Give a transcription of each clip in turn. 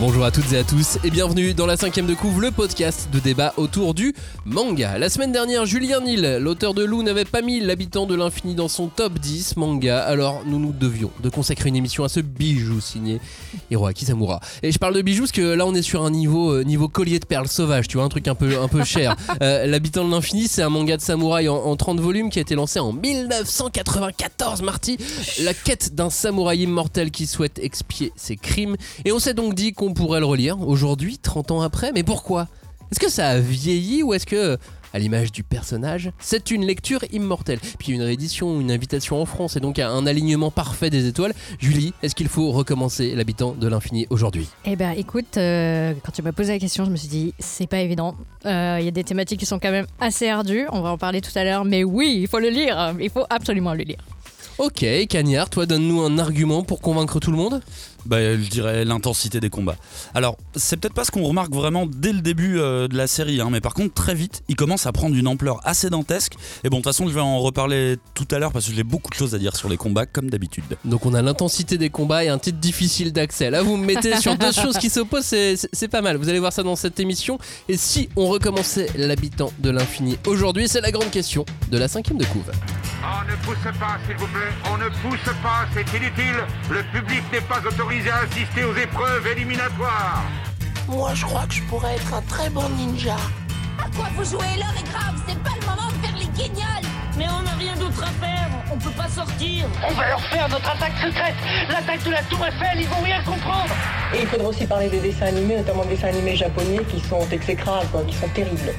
Bonjour à toutes et à tous et bienvenue dans la cinquième de couvre, le podcast de débat autour du manga. La semaine dernière, Julien Nil, l'auteur de Lou, n'avait pas mis l'habitant de l'infini dans son top 10 manga, alors nous nous devions de consacrer une émission à ce bijou signé Hiroaki Samura. Et je parle de bijoux parce que là on est sur un niveau, euh, niveau collier de perles sauvages, tu vois, un truc un peu, un peu cher. Euh, l'habitant de l'infini, c'est un manga de samouraï en, en 30 volumes qui a été lancé en 1994, Marty. La quête d'un samouraï immortel qui souhaite expier ses crimes. Et on s'est donc dit qu'on pourrait le relire aujourd'hui, 30 ans après. Mais pourquoi? Est-ce que ça a vieilli ou est-ce que, à l'image du personnage, c'est une lecture immortelle? Puis une réédition, une invitation en France et donc un alignement parfait des étoiles. Julie, est-ce qu'il faut recommencer l'habitant de l'infini aujourd'hui? Eh ben écoute, euh, quand tu m'as posé la question, je me suis dit, c'est pas évident. Euh, Il y a des thématiques qui sont quand même assez ardues, on va en parler tout à l'heure, mais oui, il faut le lire, il faut absolument le lire. Ok, Cagnard, toi donne-nous un argument pour convaincre tout le monde bah, je dirais l'intensité des combats. Alors, c'est peut-être pas ce qu'on remarque vraiment dès le début euh, de la série, hein, mais par contre, très vite, il commence à prendre une ampleur assez dantesque. Et bon, de toute façon, je vais en reparler tout à l'heure parce que j'ai beaucoup de choses à dire sur les combats, comme d'habitude. Donc on a l'intensité des combats et un titre difficile d'accès. Là, vous me mettez sur deux choses qui s'opposent, c'est- pas mal. Vous allez voir ça dans cette émission. Et si on recommençait l'habitant de l'infini aujourd'hui, c'est la grande question de la cinquième de couve. On ne pousse pas, s'il vous plaît. On ne pousse pas, c'est inutile. Le public n'est pas autorisé à assister aux épreuves éliminatoires. Moi, je crois que je pourrais être un très bon ninja. À quoi vous jouez L'heure est grave, c'est pas le moment de faire les guignols Mais on n'a rien d'autre à faire, on peut pas sortir. On va leur faire notre attaque secrète L'attaque de la Tour Eiffel, ils vont rien comprendre Et il faudra aussi parler des dessins animés, notamment des dessins animés japonais qui sont exécrables, quoi, qui sont terribles.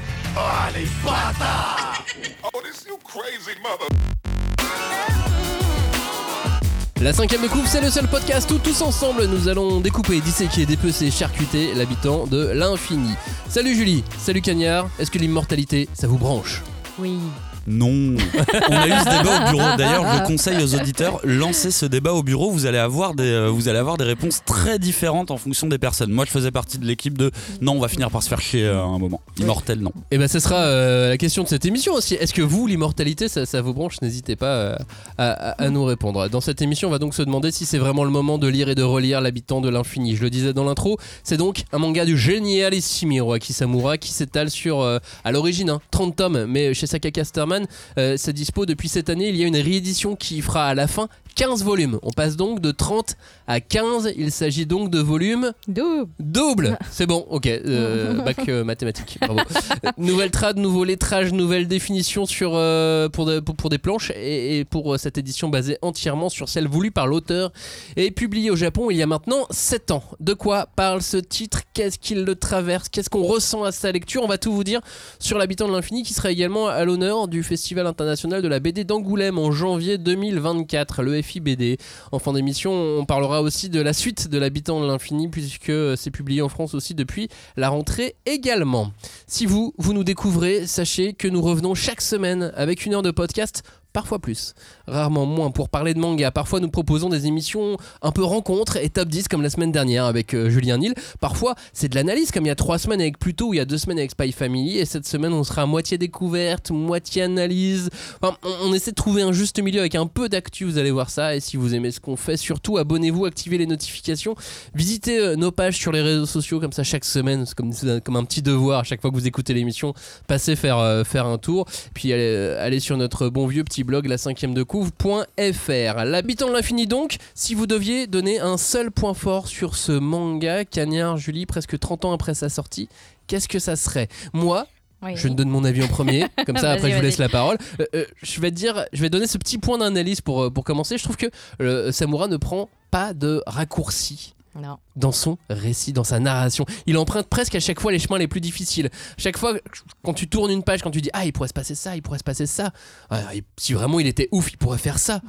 La cinquième de couve, c'est le seul podcast où tous ensemble nous allons découper, disséquer, dépecer, charcuter l'habitant de l'infini. Salut Julie, salut Cagnard, est-ce que l'immortalité, ça vous branche? Oui. Non On a eu ce débat au bureau. D'ailleurs, je conseille aux auditeurs, lancez ce débat au bureau. Vous allez avoir des, euh, vous allez avoir des réponses très différentes en fonction des personnes. Moi, je faisais partie de l'équipe de non, on va finir par se faire chier euh, à un moment. Immortel, non. Et ben ce sera euh, la question de cette émission aussi. Est-ce que vous, l'immortalité, ça, vous branche? N'hésitez pas à, nous répondre. Dans cette émission, on va donc se demander si c'est vraiment le moment de lire et de relire L'habitant de l'infini. Je le disais dans l'intro, c'est donc un manga du génialissime Hiroaki Samura qui s'étale sur, à l'origine, hein, 30 tomes, mais chez Saka Casterman, euh, c'est dispo depuis cette année. Il y a une réédition qui fera à la fin 15 volumes. On passe donc de 30 à 15. Il s'agit donc de volumes Double. Double C'est bon, ok. euh, bac euh, mathématiques, bravo. Nouvelle trad, nouveau lettrage, nouvelle définition sur, euh, pour, des- pour, pour des planches et, et pour euh, cette édition basée entièrement sur celle voulue par l'auteur et publiée au Japon il y a maintenant 7 ans. De quoi parle ce titre? Qu'est-ce qu'il le traverse? Qu'est-ce qu'on ressent à sa lecture? On va tout vous dire sur l'habitant de l'infini qui sera également à l'honneur du Festival international de la BD d'Angoulême en janvier 2024, le FIBD. En fin d'émission, on parlera aussi de la suite de l'habitant de l'infini puisque c'est publié en France aussi depuis la rentrée également. Si vous, vous nous découvrez, sachez que nous revenons chaque semaine avec une heure de podcast parfois plus, rarement moins pour parler de manga. Parfois nous proposons des émissions un peu rencontres et top 10 comme la semaine dernière avec euh, Julien Nil. Parfois c'est de l'analyse comme il y a trois semaines avec Pluto ou il y a deux semaines avec Spy Family et cette semaine on sera moitié découverte, moitié analyse. On, essaie de trouver un juste milieu avec un peu d'actu, vous allez voir ça. Et si vous aimez ce qu'on fait, surtout abonnez-vous, activez les notifications, visitez euh, nos pages sur les réseaux sociaux comme ça chaque semaine, c'est comme, un petit devoir à chaque fois que vous écoutez l'émission, passez faire, euh, faire un tour. Puis allez, allez sur notre bon vieux petit blog la cinquième de L'habitant de l'infini donc, si vous deviez donner un seul point fort sur ce manga, Cagnard Julie, presque 30 ans après sa sortie, qu'est-ce que ça serait? Moi, Oui. je ne donne mon avis en premier, comme ça après je vous laisse la parole. Euh, euh, je vais dire, je vais donner ce petit point d'analyse pour, euh, pour commencer. Je trouve que euh, Samura ne prend pas de raccourci Dans son récit, dans sa narration. Il emprunte presque à chaque fois les chemins les plus difficiles. Chaque fois, quand tu tournes une page, quand tu dis Ah, il pourrait se passer ça, il pourrait se passer ça. Ah, si vraiment il était ouf, il pourrait faire ça.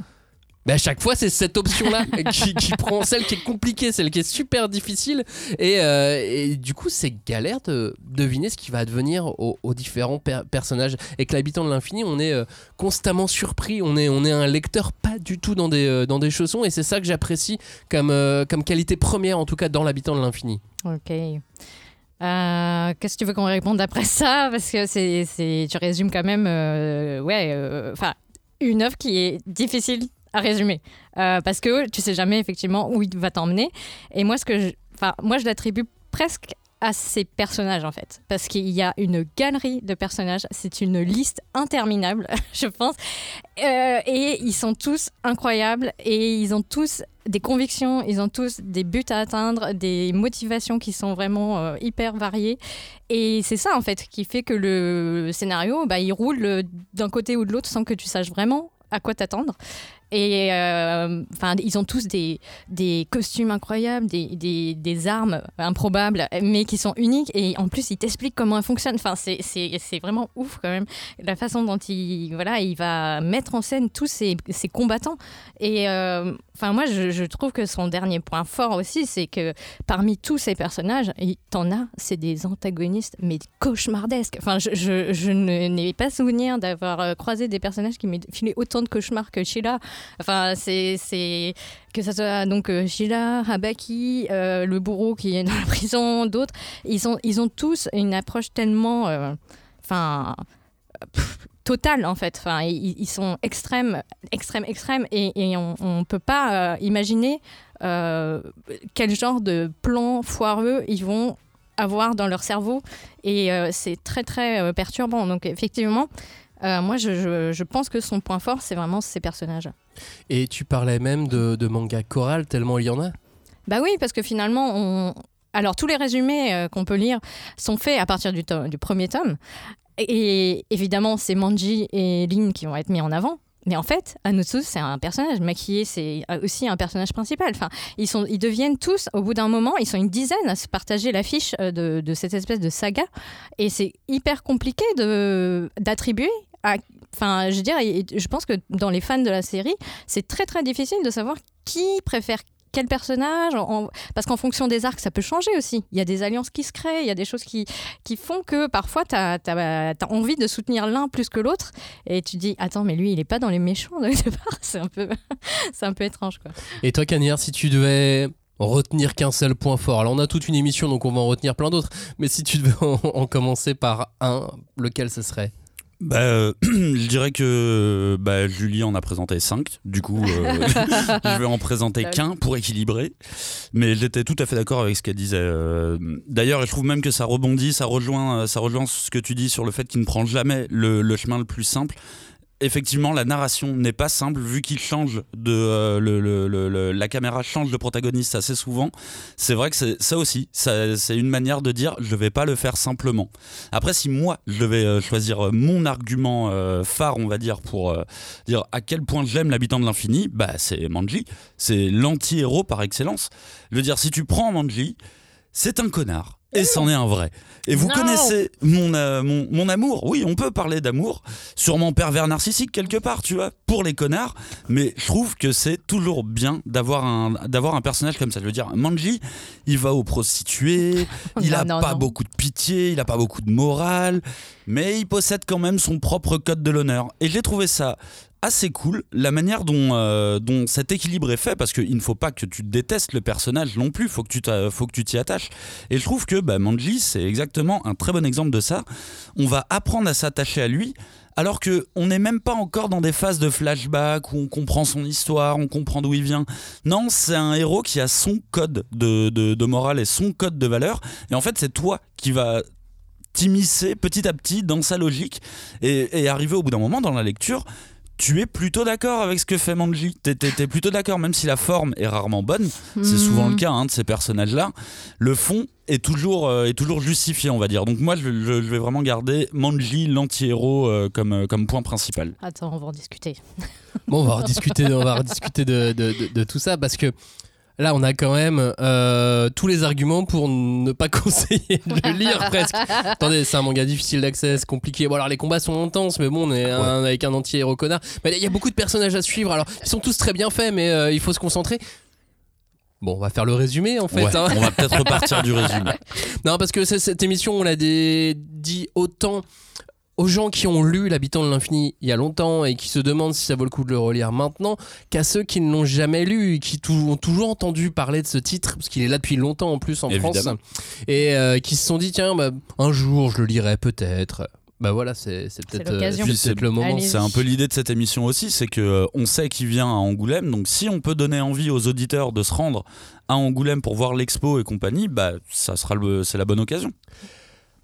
Mais à chaque fois, c'est cette option-là qui, prend celle qui est compliquée, celle qui est super difficile. Et, euh, du coup, c'est galère de deviner ce qui va advenir aux, différents per- personnages. Et que l'habitant de l'infini, on est euh, constamment surpris. On est, on est un lecteur pas du tout dans des, euh, dans des chaussons. Et c'est ça que j'apprécie comme, comme qualité première, en tout cas, dans l'habitant de l'infini. Ok. Qu'est-ce que tu veux qu'on réponde après ça? Parce que c'est, tu résumes quand même, ouais, une œuvre qui est difficile à résumer. Euh, parce que tu sais jamais effectivement où il va t'emmener. Et moi, ce que je- moi je l'attribue presque à ces personnages en fait. Parce qu'il y a une galerie de personnages. C'est une liste interminable je pense. Euh, et ils sont tous incroyables. Et ils ont tous des convictions. Ils ont tous des buts à atteindre. Des motivations qui sont vraiment euh, hyper variées. Et c'est ça en fait qui fait que le scénario bah, il roule d'un côté ou de l'autre sans que tu saches vraiment à quoi t'attendre et euh, ils ont tous des, costumes incroyables, des, armes improbables, mais qui sont uniques. Et en plus, ils t'expliquent comment elles fonctionnent. Enfin, c'est- vraiment ouf quand même la façon dont il, va mettre en scène tous ces, combattants. Et euh, enfin, moi, je, trouve que son dernier point fort aussi, c'est que parmi tous ces personnages, il- t'en as, c'est des antagonistes, mais cauchemardesques. Enfin, je, n'ai pas souvenir d'avoir euh, croisé des personnages qui m'aient filé autant de cauchemars que Sheila. Enfin, c'est que ça soit donc euh, Sheila, Habaki, euh, le bourreau qui est dans la prison, d'autres. Ils ont, ils ont tous une approche tellement, euh, enfin, totale en fait. Enfin, ils, sont extrêmes, extrêmes, extrêmes, et, on, on peut pas euh, imaginer euh, quel genre de plan foireux ils vont avoir dans leur cerveau, et euh, c'est très très euh, perturbant. Donc effectivement. Euh, moi, je, je- je pense que son point fort, c'est vraiment ces personnages. Et tu parlais même de, de manga choral, tellement il y en a. Bah oui, parce que finalement, on... alors tous les résumés euh, qu'on peut lire sont faits à partir du, premier tome. Et évidemment, c'est Manji et Lin qui vont être mis en avant. Mais en fait, Anutsu, c'est un personnage. Maquillé, c'est aussi un personnage principal. Enfin, ils, sont, ils deviennent tous, au bout d'un moment, ils sont une dizaine à se partager l'affiche euh, de, de cette espèce de saga. Et c'est hyper compliqué d'attribuer. Enfin, je veux dire, je pense que dans les fans de la série, c'est très très difficile de savoir qui préfère quel personnage, parce qu'en fonction des arcs, ça peut changer aussi. Il y a des alliances qui se créent, il y a des choses qui, qui font que parfois, tu as, envie de soutenir l'un plus que l'autre, et tu te dis, attends, mais lui, il n'est pas dans les méchants. C'est un peu, un peu étrange, quoi. Et toi, Cagnard, si tu devais retenir qu'un seul point fort, alors on a toute une émission, donc on va en retenir plein d'autres, mais si tu devais en commencer par un, lequel ce serait? Bah, euh, je dirais que bah, Julie en a présenté 5. Du coup, euh, je vais en présenter qu'un pour équilibrer. Mais j'étais tout à fait d'accord avec ce qu'elle disait. euh. D'ailleurs, je trouve même que ça rebondit, ça rejoint, ça rejoint ce que tu dis sur le fait qu'il ne prend jamais le, le chemin le plus simple. Effectivement, la narration n'est pas simple vu qu'il change de euh, le, le- le- le- la caméra change de protagoniste assez souvent. C'est vrai que ça aussi, c'est une manière de dire je vais pas le faire simplement. Après, si moi je devais euh, choisir euh, mon argument phare, on va dire pour dire à quel point j'aime l'habitant de l'infini, bah c'est Manji, c'est l'anti-héros par excellence. Veux dire, si tu prends Manji, c'est un connard. Et c'en est un vrai. Et vous Non. connaissez mon, euh, mon, mon amour. Oui, on peut parler d'amour. Sûrement pervers narcissique quelque part, tu vois, pour les connards. Mais je trouve que c'est toujours bien d'avoir un, d'avoir un personnage comme ça. Je veux dire, Manji, il va aux prostituées, il a non, pas beaucoup de pitié, il a pas beaucoup de morale, mais il possède quand même son propre code de l'honneur. Et j'ai trouvé ça assez cool la manière dont, euh, dont cet équilibre est fait parce qu'il ne faut pas que tu détestes le personnage non plus faut que tu faut que tu t'y attaches et je trouve que bah, Manji c'est exactement un très bon exemple de ça on va apprendre à s'attacher à lui alors que on n'est même pas encore dans des phases de flashback où on comprend son histoire, on comprend d'où il vient. Non, c'est un héros qui a son code de, morale et son code de valeur. Et en fait, c'est toi qui va t'immiscer petit à petit dans sa logique et arriver au bout d'un moment dans la lecture tu es plutôt d'accord avec ce que fait Manji. T'es, t'es- t'es plutôt d'accord, même si la forme est rarement bonne. C'est souvent le cas hein, de ces personnages-là. Le fond est toujours, euh, est toujours justifié, on va dire. Donc moi, je, je- je vais vraiment garder Manji, l'anti-héros, euh, comme, euh, comme point principal. Attends, on va en discuter. Bon, on va rediscuter, on va rediscuter de, de- de- de tout ça parce que là, on a quand même euh, tous les arguments pour ne pas conseiller de le lire presque. Attendez, c'est un manga difficile d'accès, c'est compliqué. Bon, alors les combats sont intenses, mais bon, on est un- avec un anti-héros connard. Mais il y a beaucoup de personnages à suivre. Alors, ils sont tous très bien faits, mais euh, il faut se concentrer. Bon, on va faire le résumé en fait. Ouais, hein. On va peut-être repartir du résumé. Non, parce que cette émission, on l'a dit autant aux gens qui ont lu L'habitant de l'infini il y a longtemps et qui se demandent si ça vaut le coup de le relire maintenant, qu'à ceux qui ne l'ont jamais lu et qui ont toujours entendu parler de ce titre, parce qu'il est là depuis longtemps en plus en Évidemment. France, et euh, qui se sont dit, tiens, bah, un jour je le lirai peut-être. Bah voilà, c'est c'est peut-être euh, l'occasion. c'est Puis peut-être le moment. C'est un peu l'idée de cette émission aussi, c'est que euh, on sait qui vient à Angoulême, donc si on peut donner envie aux auditeurs de se rendre à Angoulême pour voir l'expo et compagnie, bah ça sera c'est la bonne occasion.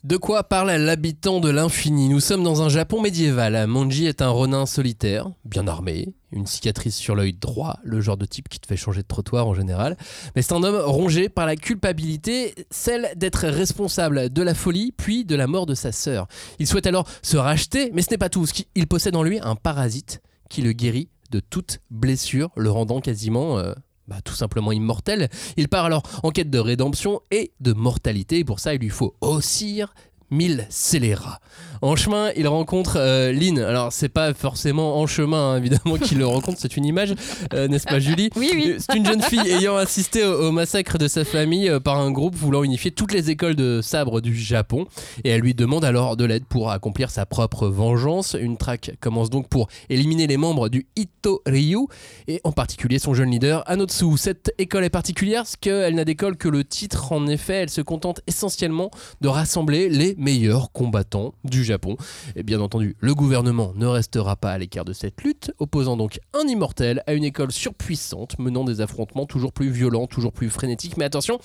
De quoi parle l'habitant de l'infini? Nous sommes dans un Japon médiéval. Manji est un ronin solitaire, bien armé, une cicatrice sur l'œil droit, le genre de type qui te fait changer de trottoir en général. Mais c'est un homme rongé par la culpabilité, celle d'être responsable de la folie, puis de la mort de sa sœur. Il souhaite alors se racheter, mais ce n'est pas tout. Il possède en lui un parasite qui le guérit de toute blessure, le rendant quasiment... euh, bah, tout simplement immortel. Il part alors en quête de rédemption et de mortalité. Pour ça, il lui faut Ossir mille scélérats. En chemin, il rencontre euh, Lynn. Alors, c'est pas forcément en chemin, hein, évidemment, qu'il le rencontre. C'est une image, euh, n'est-ce pas, Julie? Oui, oui. C'est une jeune fille ayant assisté au, au massacre de sa famille euh, par un groupe voulant unifier toutes les écoles de sabre du Japon. Et elle lui demande alors de l'aide pour accomplir sa propre vengeance. Une traque commence donc pour éliminer les membres du Ito Ryu et en particulier son jeune leader Anotsu. Cette école est particulière parce qu'elle n'a d'école que le titre. En effet, elle se contente essentiellement de rassembler les meilleurs combattants du Japon. Et bien entendu, le gouvernement ne restera pas à l'écart de cette lutte, opposant donc un immortel à une école surpuissante, menant des affrontements toujours plus violents, toujours plus frénétiques. Mais attention,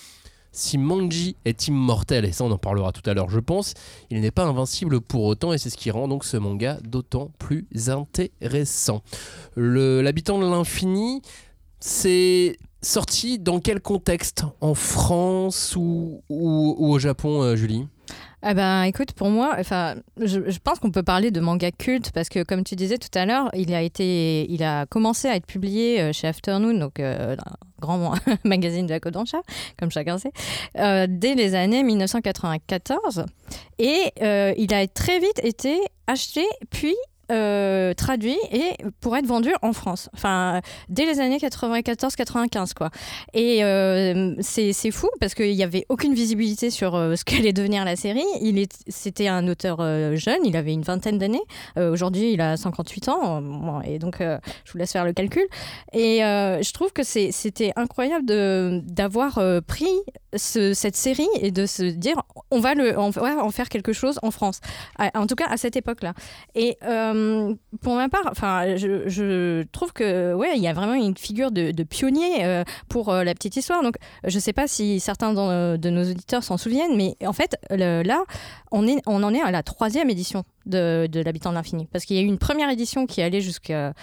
si Manji est immortel, et ça on en parlera tout à l'heure je pense, il n'est pas invincible pour autant et c'est ce qui rend donc ce manga d'autant plus intéressant. L'habitant de l'infini, c'est sorti dans quel contexte? En France ou, ou- ou au Japon, euh, Julie? Ah ben, écoute, pour moi, enfin, je, pense qu'on peut parler de manga culte parce que, comme tu disais tout à l'heure, il a été, il a commencé à être publié euh, chez Afternoon, donc euh, un grand magazine de la Kodansha, comme chacun sait, euh, dès les années 1994, et il a très vite été acheté puis euh, traduit et pour être vendu en France. Enfin, dès les années 94-95, quoi. Et euh, c'est fou parce qu'il n'y avait aucune visibilité sur euh, ce qu'allait devenir la série. Il C'était un auteur jeune, il avait une vingtaine d'années. Aujourd'hui, il a 58 ans. et donc, je vous laisse faire le calcul. Et je trouve que c'était incroyable d'avoir pris ce- cette série et de se dire on va, le, on va en faire quelque chose en France. En tout cas, à cette époque-là. Et pour ma part, enfin, je, trouve que ouais, il y a vraiment une figure de, pionnier euh, pour euh, la petite histoire. Donc, je sais pas si certains de nos auditeurs s'en souviennent, mais en fait, là, on, est, en est à la troisième édition de, de l'habitant de l'infini, parce qu'il y a eu une première édition qui allait jusqu'à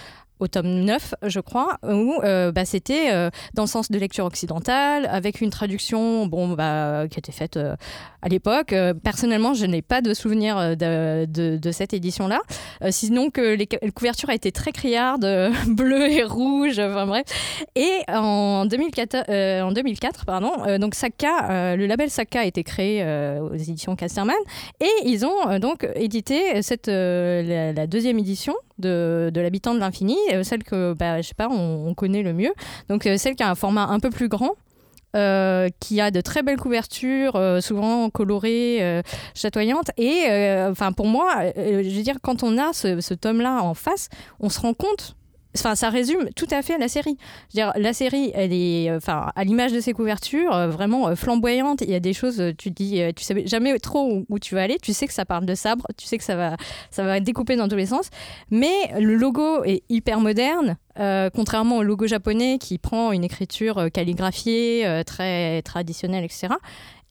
au tome 9, je crois, où euh, bah, c'était euh, dans le sens de lecture occidentale, avec une traduction bon, bah, qui était faite euh, à l'époque. Personnellement, je n'ai pas de souvenir de, cette édition-là. Sinon que les, la couverture a été très criarde, euh, bleu et rouge, enfin bref. Et en 2004, euh, en 2004 pardon, donc Saka, le label Saka a été créé aux éditions Casterman et ils ont donc édité cette, la, la deuxième édition de, de l'habitant de l'infini, celle que bah, je sais pas, on, on connaît le mieux. Donc euh, celle qui a un format un peu plus grand. euh, qui a de très belles couvertures, euh, souvent colorées, euh, chatoyantes. Et euh, enfin, pour moi, euh, je veux dire, quand on a ce tome-là en face, on se rend compte. Enfin, ça résume tout à fait la série. La série, elle est, euh, enfin, à l'image de ses couvertures, euh, vraiment euh, flamboyante. Il y a des choses, tu dis, tu sais jamais trop où, tu vas aller. Tu sais que ça parle de sabre, tu sais que ça va, ça va être découpé dans tous les sens. Mais le logo est hyper moderne. contrairement au logo japonais qui prend une écriture calligraphiée, très traditionnelle, etc.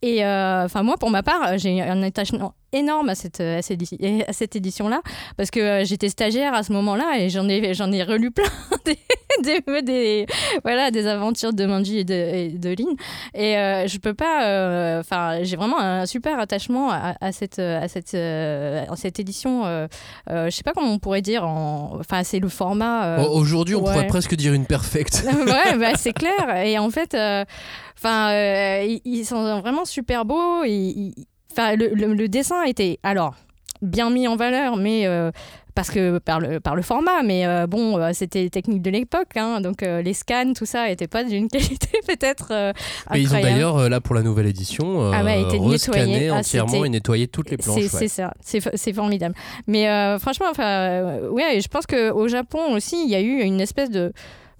Et enfin moi, pour ma part, j'ai un attachement énorme à cette, à cette, édi- à cette édition-là parce que euh, j'étais stagiaire à ce moment-là et j'en ai, j'en ai relu plein des, des, des- voilà, des aventures de Manji et de, et de Lynn. Et euh, je peux pas. euh, Enfin, j'ai vraiment un super attachement à, à cette, à cette, euh, à cette édition. euh, euh, je sais pas comment on pourrait dire. en- Enfin, c'est le format. Aujourd'hui, on ouais. pourrait presque dire une perfecte. ouais, bah, c'est clair. Et en fait, enfin, euh, ils, sont vraiment super beaux. Ils- Enfin, le, le- le dessin était alors bien mis en valeur, mais euh, parce que par le, par le format, mais euh, bon, euh, c'était les techniques de l'époque, hein, donc euh, les scans, tout ça, n'était pas d'une qualité peut-être Mais ils ont d'ailleurs, là pour la nouvelle édition, Ah ouais, rescanné. Ah, entièrement et nettoyé toutes les planches. C'est ouais. ça, c'est formidable. Mais franchement, enfin, ouais, je pense qu'au Japon aussi, il y a eu une espèce de,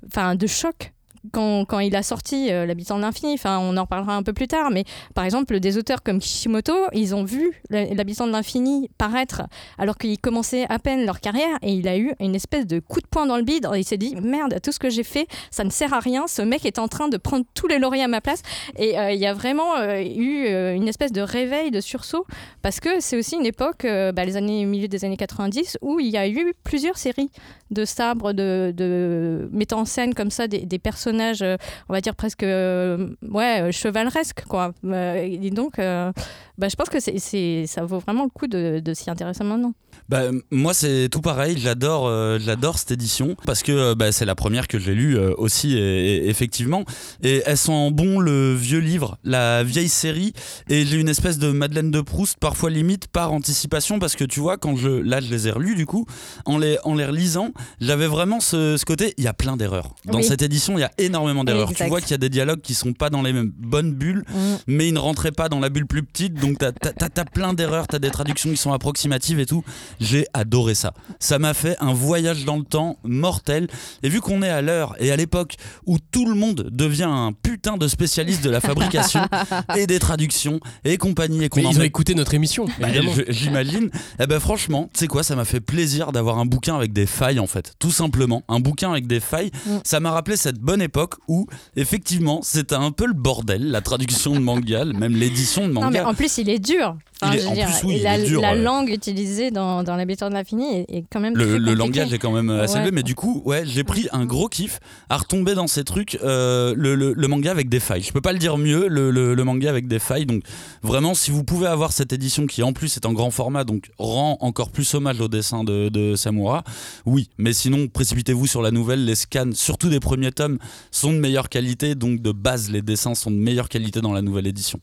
enfin, de choc quand, il a sorti euh, L'habitant de l'infini, enfin, on en reparlera un peu plus tard, mais par exemple, des auteurs comme Kishimoto, ils ont vu L'habitant de l'infini paraître alors qu'ils commençaient à peine leur carrière et il a eu une espèce de coup de poing dans le bide. Il s'est dit merde, tout ce que j'ai fait, ça ne sert à rien. Ce mec est en train de prendre tous les lauriers à ma place. Et euh, il y a vraiment euh, eu une espèce de réveil, de sursaut, parce que c'est aussi une époque, bah, les années milieu des années 90, où il y a eu plusieurs séries de sabres, de, mettant en scène comme ça des personnages, euh, on va dire presque euh, ouais, euh, chevaleresques. Quoi. Donc, bah, je pense que ça vaut vraiment le coup de s'y intéresser maintenant. Bah, moi, c'est tout pareil. J'adore, euh, j'adore cette édition parce que euh, bah, c'est la première que j'ai lue euh, aussi, et- et- effectivement. Et elle sent bon le vieux livre, la vieille série. Et j'ai une espèce de Madeleine de Proust, parfois limite par anticipation, parce que tu vois, quand je, là, je les ai relus du coup, en les, en les relisant, j'avais vraiment ce, ce côté. Il y a plein d'erreurs dans Oui. cette édition. Il y a énormément d'erreurs. Tu vois qu'il y a des dialogues qui sont pas dans les mêmes bonnes bulles mais ils ne rentraient pas dans la bulle plus petite, donc t'as as, plein d'erreurs, t'as des traductions qui sont approximatives et tout. J'ai adoré ça. Ça m'a fait un voyage dans le temps mortel. Et vu qu'on est à l'heure et à l'époque où tout le monde devient un putain de spécialiste de la fabrication et des traductions et compagnie et qu'on Mais en ils ont écouté notre émission, bah, J'imagine. Eh ben franchement, tu sais quoi, ça m'a fait plaisir d'avoir un bouquin avec des failles en fait, tout simplement. Un bouquin avec des failles. Mm. Ça m'a rappelé cette bonne époque où effectivement c'était un peu le bordel, la traduction de manga, même l'édition de Non, mais manga. en plus, il est dur. Enfin, Il est- je veux en dire, plus, oui, il la, est dur, la ouais. langue utilisée dans, dans l'habitant de l'infini est, est quand même Le, langage est quand même assez Ouais. élevé, mais du coup, ouais, j'ai pris un gros kiff à retomber dans ces trucs. euh, le, le- le manga avec des failles. Je peux pas le dire mieux, le manga avec des failles. Donc, vraiment, si vous pouvez avoir cette édition qui en plus est en grand format, donc rend encore plus hommage au dessin de, de Samura, oui. Mais sinon, précipitez-vous sur la nouvelle. Les scans, surtout des premiers tomes, sont de meilleure qualité. Donc, de base, les dessins sont de meilleure qualité dans la nouvelle édition.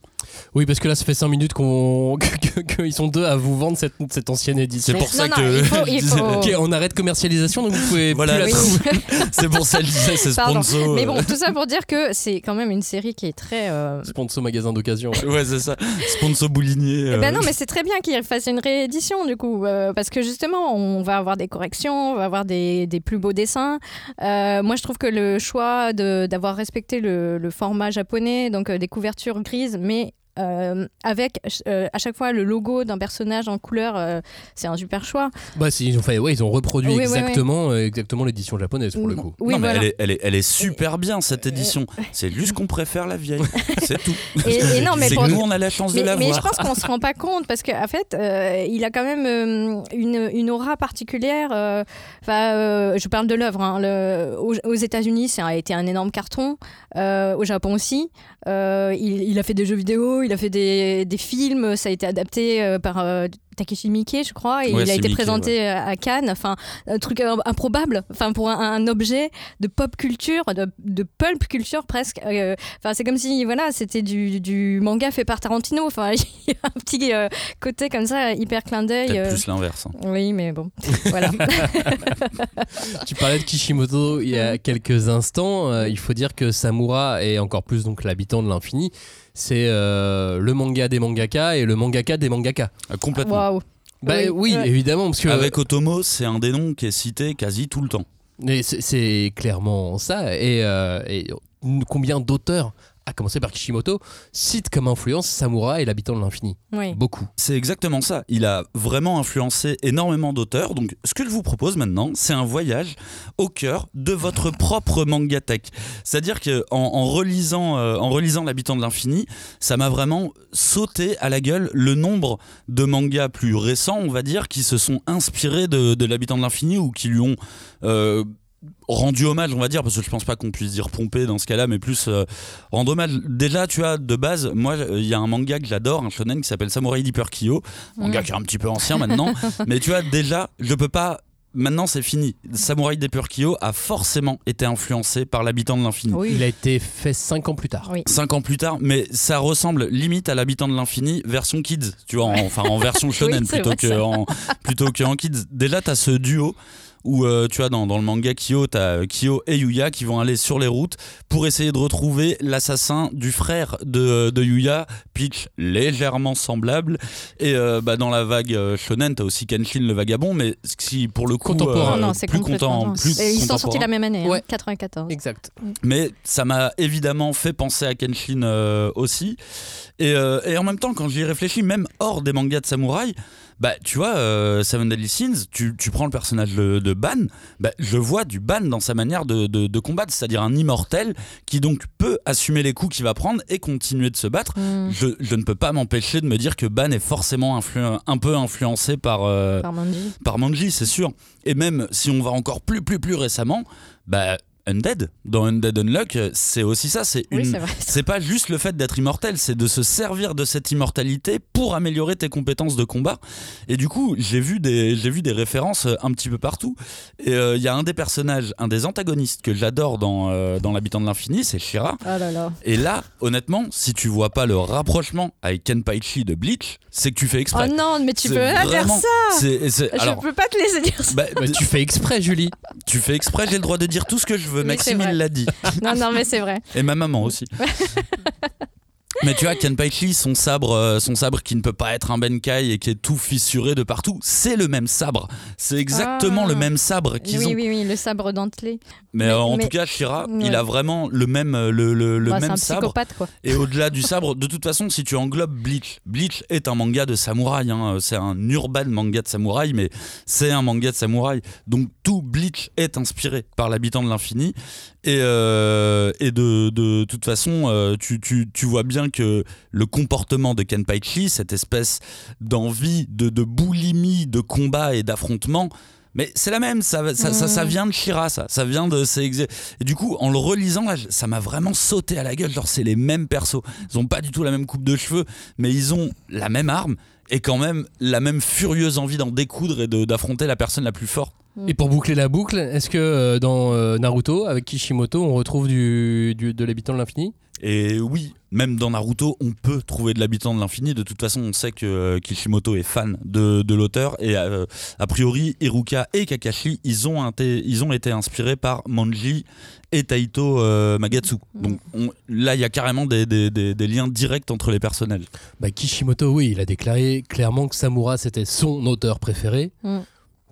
Oui, parce que là, ça fait 5 minutes qu'on que- que- qu'ils sont deux à vous vendre cette, cette ancienne édition. C'est pour Non, ça non, que. il faut- il faut- Ok, on arrête commercialisation, donc vous pouvez Voilà, plus la Oui. trouver. c'est pour ça que c'est sponsor. Mais euh, bon, tout ça pour dire que c'est quand même une série qui est très. euh, Sponsor magasin d'occasion. Ouais, c'est ça. Sponsor boulinier. Eh ben euh, non, mais c'est très bien qu'il fasse une réédition du coup, euh, parce que justement, on va avoir des corrections, on va avoir des, des plus beaux dessins. Euh, moi, je trouve que le choix d'avoir respecté le, le format japonais, donc euh, des couvertures grises, mais euh, avec euh, à chaque fois le logo d'un personnage en couleur, euh, c'est un super choix. Bah, si, ils ont fait, ouais, ils ont reproduit Oui, oui, oui. exactement, euh, exactement l'édition japonaise pour le coup. Oui, non, mais voilà. elle, est, elle, est, elle est super bien cette édition. C'est juste qu'on préfère la vieille. C'est tout. Et, et non, mais pour- nous, on a la chance mais, de la mais je voir. pense qu'on se rend pas compte parce qu'en fait, euh, il a quand même euh, une, une aura particulière. euh, Enfin, euh, je parle de l'œuvre. hein, aux aux États-Unis, ça a été un énorme carton. euh, au Japon aussi. Euh, il, il a fait des jeux vidéo, il a fait des, des films. Ça a été adapté euh, par euh, Takeshi Miike, je crois, et Ouais, il a été présenté à à Cannes. Enfin, un truc euh, improbable. Enfin, pour un, un objet de pop culture, de, de pulp culture presque. Euh, Enfin, c'est comme si voilà, c'était du, du manga fait par Tarantino. Enfin, il y a un petit euh, côté comme ça, hyper clin d'œil. Euh. plus l'inverse. hein. Oui, mais bon, voilà. Tu parlais de Kishimoto il y a quelques instants. Euh, il faut dire que Samura et encore plus donc l'habitant de l'infini, c'est euh, le manga des mangaka et le mangaka des mangaka. Euh, Complètement. Waouh. Bah Oui, oui, ouais. évidemment, parce que Avec Otomo, c'est un des noms qui est cité quasi tout le temps. mais c'est- c'est clairement ça. Et, euh, et combien d'auteurs, à commencer par Kishimoto, citent comme influence Samura et l'habitant de l'infini Oui. Beaucoup. C'est exactement ça. Il a vraiment influencé énormément d'auteurs. Donc, ce que je vous propose maintenant, c'est un voyage au cœur de votre propre mangatech. C'est-à-dire que en, en relisant, euh, en relisant l'habitant de l'infini, ça m'a vraiment sauté à la gueule le nombre de mangas plus récents, on va dire, qui se sont inspirés de, de l'habitant de l'infini ou qui lui ont euh, rendu hommage, on va dire, parce que je pense pas qu'on puisse dire pomper dans ce cas-là, mais plus euh, rendre hommage. Déjà, tu as de base, moi, euh, il y a un manga que j'adore, un shonen qui s'appelle Samurai Deeper Kyo, manga qui est un petit peu ancien maintenant, mais tu vois, déjà, je peux pas. Maintenant, c'est fini. Samurai Deeper Kyo a forcément été influencé par l'habitant de l'infini. Oui. Il a été fait 5 ans plus tard. Oui. Cinq ans plus tard, mais ça ressemble limite à l'habitant de l'infini version kids, tu vois, en- enfin en version shonen Oui, plutôt que en plutôt que en kids. Déjà, t'as ce duo où euh, tu vois dans, dans le manga Kyo, t'as euh, Kyo et Yuya qui vont aller sur les routes pour essayer de retrouver l'assassin du frère de, de Yuya, pitch légèrement semblable. Et euh, bah, dans la vague euh, shonen, t'as aussi Kenshin le vagabond, mais ce qui pour le coup Contemporain. euh, non, c'est plus content, plus Et ils sont sortis la même année, hein, Ouais. 94. Exact. Mais ça m'a évidemment fait penser à Kenshin euh, aussi. Et, euh, et en même temps, quand j'y réfléchis, même hors des mangas de samouraï, bah tu vois, euh, Seven Deadly Sins, tu, tu prends le personnage de, de Ban, bah, je vois du Ban dans sa manière de, de- de combattre, c'est-à-dire un immortel qui donc peut assumer les coups qu'il va prendre et continuer de se battre. Mm. Je, je ne peux pas m'empêcher de me dire que Ban est forcément influ- un peu influencé par, euh, Par Manji. par Manji, c'est sûr. Et même si on va encore plus, plus, plus récemment, bah, Undead, dans Undead Unlock, euh, c'est aussi ça. C'est une. c'est vrai. c'est pas juste le fait d'être immortel, c'est de se servir de cette immortalité pour améliorer tes compétences de combat. Et du coup, j'ai vu des, j'ai vu des références euh, un petit peu partout. Et euh, il y a un des personnages, un des antagonistes que j'adore dans, euh, dans l'habitant de l'infini, c'est Shira. Oh là là. Et là, honnêtement, si tu vois pas le rapprochement avec Kenpaichi de Bleach, c'est que tu fais exprès. Oh non, mais tu peux pas faire ça. Je alors, peux pas te laisser dire ça. bah, Bah, tu fais exprès, Julie. tu fais exprès, j'ai le droit de dire tout ce que je veux. Maxime, il l'a dit. Non, non, mais c'est vrai. Et ma maman aussi. Mais tu vois, Kenpaichi, son sabre, euh, son sabre qui ne peut pas être un Benkai et qui est tout fissuré de partout, c'est le même sabre. C'est exactement Ah. le même sabre qu'ils Oui, ont. oui, oui, le sabre dentelé. Mais, Mais- euh, en mais- tout cas, Shira, Ouais. il a vraiment le même, euh, le, le- le Bah, même un sabre. psychopathe, quoi. Et au-delà du sabre, de toute façon, si tu englobes Bleach, Bleach est un manga de samouraï. hein. C'est un urban manga de samouraï, mais c'est un manga de samouraï. Donc tout Bleach est inspiré par l'habitant de l'infini. Et, euh, et de, de toute façon, euh, tu, tu- tu vois bien que le comportement de Kenpaichi, cette espèce d'envie, de, de boulimie, de combat et d'affrontement, mais c'est la même, ça, ça, ça, ça vient de Shira, ça. Ça vient de. Et du coup, en le relisant, là, ça m'a vraiment sauté à la gueule. Genre, c'est les mêmes persos. Ils ont pas du tout la même coupe de cheveux, mais ils ont la même arme et quand même la même furieuse envie d'en découdre et d'affronter la personne la plus forte. Et pour boucler la boucle, est-ce que euh, dans euh, Naruto, avec Kishimoto, on retrouve du, du- de l'habitant de l'infini? Et oui, même dans Naruto, on peut trouver de l'habitant de l'infini. De toute façon, on sait que euh, Kishimoto est fan de, de l'auteur. Et a priori, Iruka et Kakashi, ils ont, été, ils ont été inspirés par Manji et Taito euh, Magatsu. Donc on- là, il y a carrément des, des- des- des liens directs entre les personnages. bah, Kishimoto, oui, il a déclaré clairement que Samura, c'était son auteur préféré. Mm.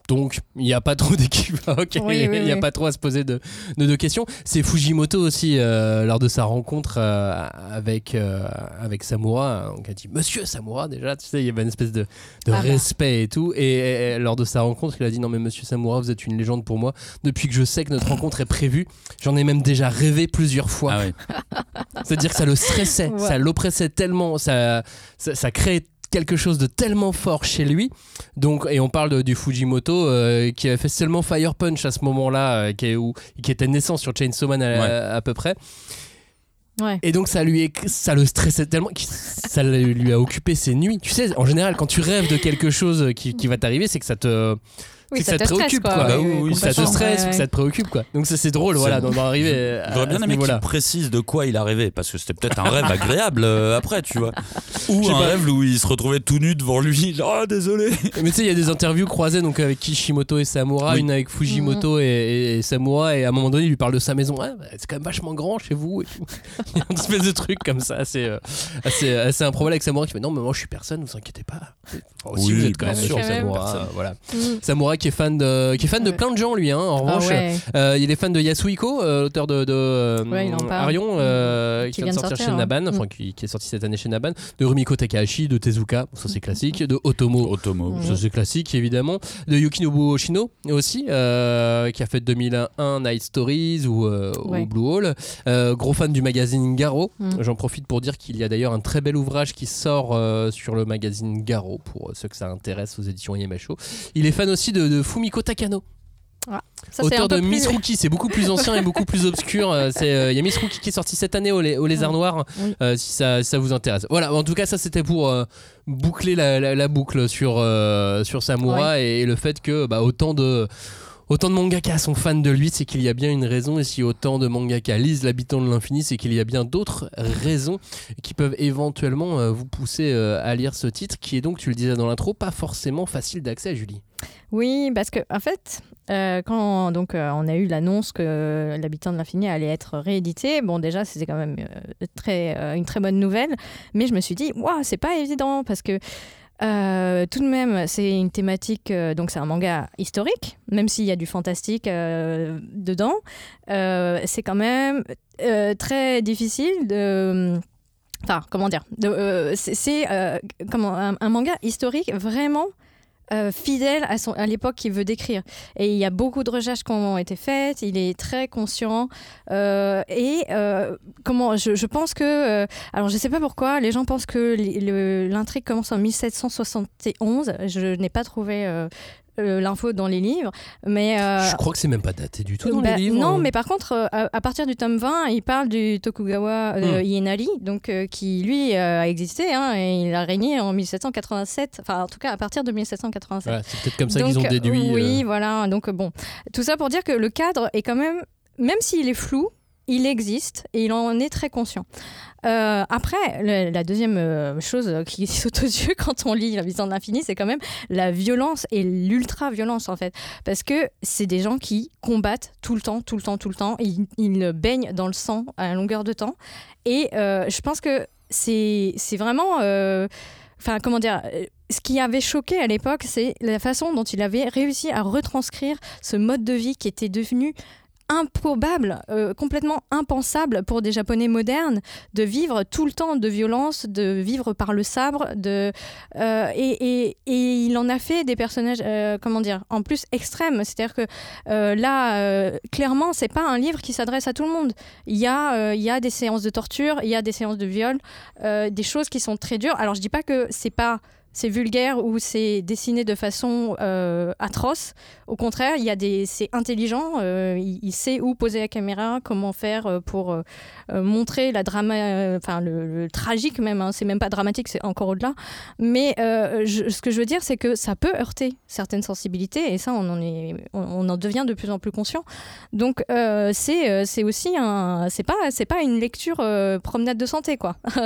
Donc, il n'y a pas trop d'équivoque, Oui, il oui, n'y a oui. pas trop à se poser de, de, de questions. C'est Fujimoto aussi, euh, lors de sa rencontre euh, avec, euh, avec Samura, donc, a dit Monsieur Samura, déjà, tu sais, il y avait une espèce de, de Ah bah. respect et tout. Et, et lors de sa rencontre, il a dit Non, mais Monsieur Samura, vous êtes une légende pour moi. Depuis que je sais que notre rencontre est prévue, j'en ai même déjà rêvé plusieurs fois. Ah ouais. C'est-à-dire que ça le stressait, Ouais. ça l'oppressait tellement, ça, ça, ça créait quelque chose de tellement fort chez lui. Donc, et on parle de- du Fujimoto euh, qui avait fait seulement Fire Punch à ce moment-là, euh, qui, est- où- qui était naissant sur Chainsaw Man à, Ouais. à peu près. Ouais. Et donc ça lui est- ça le stressait tellement que ça lui a occupé ses nuits. Tu sais, en général, quand tu rêves de quelque chose qui, qui va t'arriver, c'est que ça te Oui, c'est que ça, ça te préoccupe, quoi. quoi. Bah oui, oui, ça te stresse, Ouais, ou que ouais. ça te préoccupe quoi. Donc ça c'est drôle, voilà, C'est- d'en arriver à, J'aurais bien aimé qu'il précise de quoi il a rêvé, parce que c'était peut-être un rêve agréable euh, après, tu vois. Ou un pas. rêve où il se retrouvait tout nu devant lui, genre Ah, désolé. Mais tu sais, il y a des interviews croisées donc avec Kishimoto et Samura, Oui. une avec Fujimoto et, et- et Samura, et à un moment donné, il lui parle de sa maison. Ouais, bah, c'est quand même vachement grand chez vous. Et tout. il y a une espèce de truc comme ça, assez, euh, assez, assez improbable avec Samura qui fait Non, mais moi je suis personne, vous inquiétez pas. Enfin, aussi, Oui, vous êtes quand même sûr. Samura. Euh, voilà. Mm. Samura qui est fan de, qui est fan de plein de gens, lui. Hein. En Ah revanche, ouais. euh, il est fan de Yasuhiko, euh, l'auteur de, de euh. Arion, euh, qui, vient de sortir, chez hein. Naban, enfin Mm. qui, qui est sorti cette année chez Naban, de Rumiko Takahashi, de Tezuka, ça c'est classique, de Otomo. Otomo. Ça c'est classique évidemment. De Yukinobu Oshino aussi, euh, qui a fait 2001 Night Stories ou, euh. Blue Hole. Euh, gros fan du magazine Garo. Mm. J'en profite pour dire qu'il y a d'ailleurs un très bel ouvrage qui sort euh, sur le magazine Garo pour ceux que ça intéresse aux éditions IMHO. Il est fan aussi de, de Fumiko Takano. Ça, c'est auteur de plus- Miss Rookie, c'est beaucoup plus ancien et beaucoup plus obscur. Euh, euh, Il y a Miss Rookie qui est sorti cette année au, Lé- au Lézard Noir, Oui. euh, si, ça, si ça vous intéresse. Voilà, en tout cas, ça c'était pour euh, boucler la, la- la boucle sur, euh, sur Samura et, le fait que bah, autant de. Autant de mangaka sont fans de lui, c'est qu'il y a bien une raison. Et si autant de mangaka lisent L'habitant de l'infini, c'est qu'il y a bien d'autres raisons qui peuvent éventuellement euh, vous pousser euh, à lire ce titre, qui est donc, tu le disais dans l'intro, pas forcément facile d'accès, Julie. Oui, parce que en fait, euh, quand donc euh, on a eu l'annonce que l'habitant de l'infini allait être réédité, bon déjà c'était quand même très une très bonne nouvelle, mais je me suis dit waouh c'est pas évident parce que euh, tout de même c'est une thématique euh, donc c'est un manga historique, même s'il y a du fantastique euh, dedans, c'est quand même très difficile de Enfin, comment dire C'est comment, un manga historique vraiment euh, fidèle à, son, à l'époque qu'il veut décrire. Et il y a beaucoup de recherches qui ont été faites, il est très conscient. euh, et euh, comment, je, je pense que. alors, je sais pas pourquoi, les gens pensent que l'intrigue commence en 1771. Je n'ai pas trouvé. Euh, l'info dans les livres mais euh, Je crois que c'est même pas daté du tout dans bah, les livres. Non, hein. mais par contre, euh, à, partir du tome 20, il parle du Tokugawa Hmm. Ienari, donc, qui lui a existé, hein, et il a régné en 1787, enfin en tout cas à partir de 1787. Voilà, c'est peut-être comme ça qu'ils ont déduit. Oui, voilà. Donc, bon. Tout ça pour dire que le cadre est quand même, même s'il est flou, il existe et il en est très conscient. Euh, après, la deuxième euh, chose qui saute aux yeux quand on lit La Vision de l'infini, c'est quand même la violence et l'ultra-violence en fait. Parce que c'est des gens qui combattent tout le temps, tout le temps, tout le temps. Ils, ils baignent dans le sang à longueur de temps. Et euh, je pense que c'est vraiment... Enfin, comment dire ce qui avait choqué à l'époque, c'est la façon dont il avait réussi à retranscrire ce mode de vie qui était devenu improbable, euh, complètement impensable pour des Japonais modernes, de vivre tout le temps de violence, de vivre par le sabre, de, euh, et, et- et il en a fait des personnages, euh, comment dire, en plus extrêmes. C'est-à-dire que là, clairement, c'est pas un livre qui s'adresse à tout le monde. Il y, a, y a des séances de torture, il y a des séances de viol, des choses qui sont très dures. Alors je dis pas que c'est pas c'est vulgaire ou c'est dessiné de façon euh, atroce. Au contraire, il y a des, c'est intelligent. euh, il, il sait où poser la caméra, comment faire euh, pour euh, montrer la drama, enfin le, le tragique même. hein. c'est même pas dramatique, c'est encore au-delà. Mais je- ce que je veux dire, c'est que ça peut heurter certaines sensibilités et ça, on en est, on, on en devient de plus en plus conscient. Donc c'est, c'est aussi un, c'est pas, c'est pas une lecture promenade de santé quoi.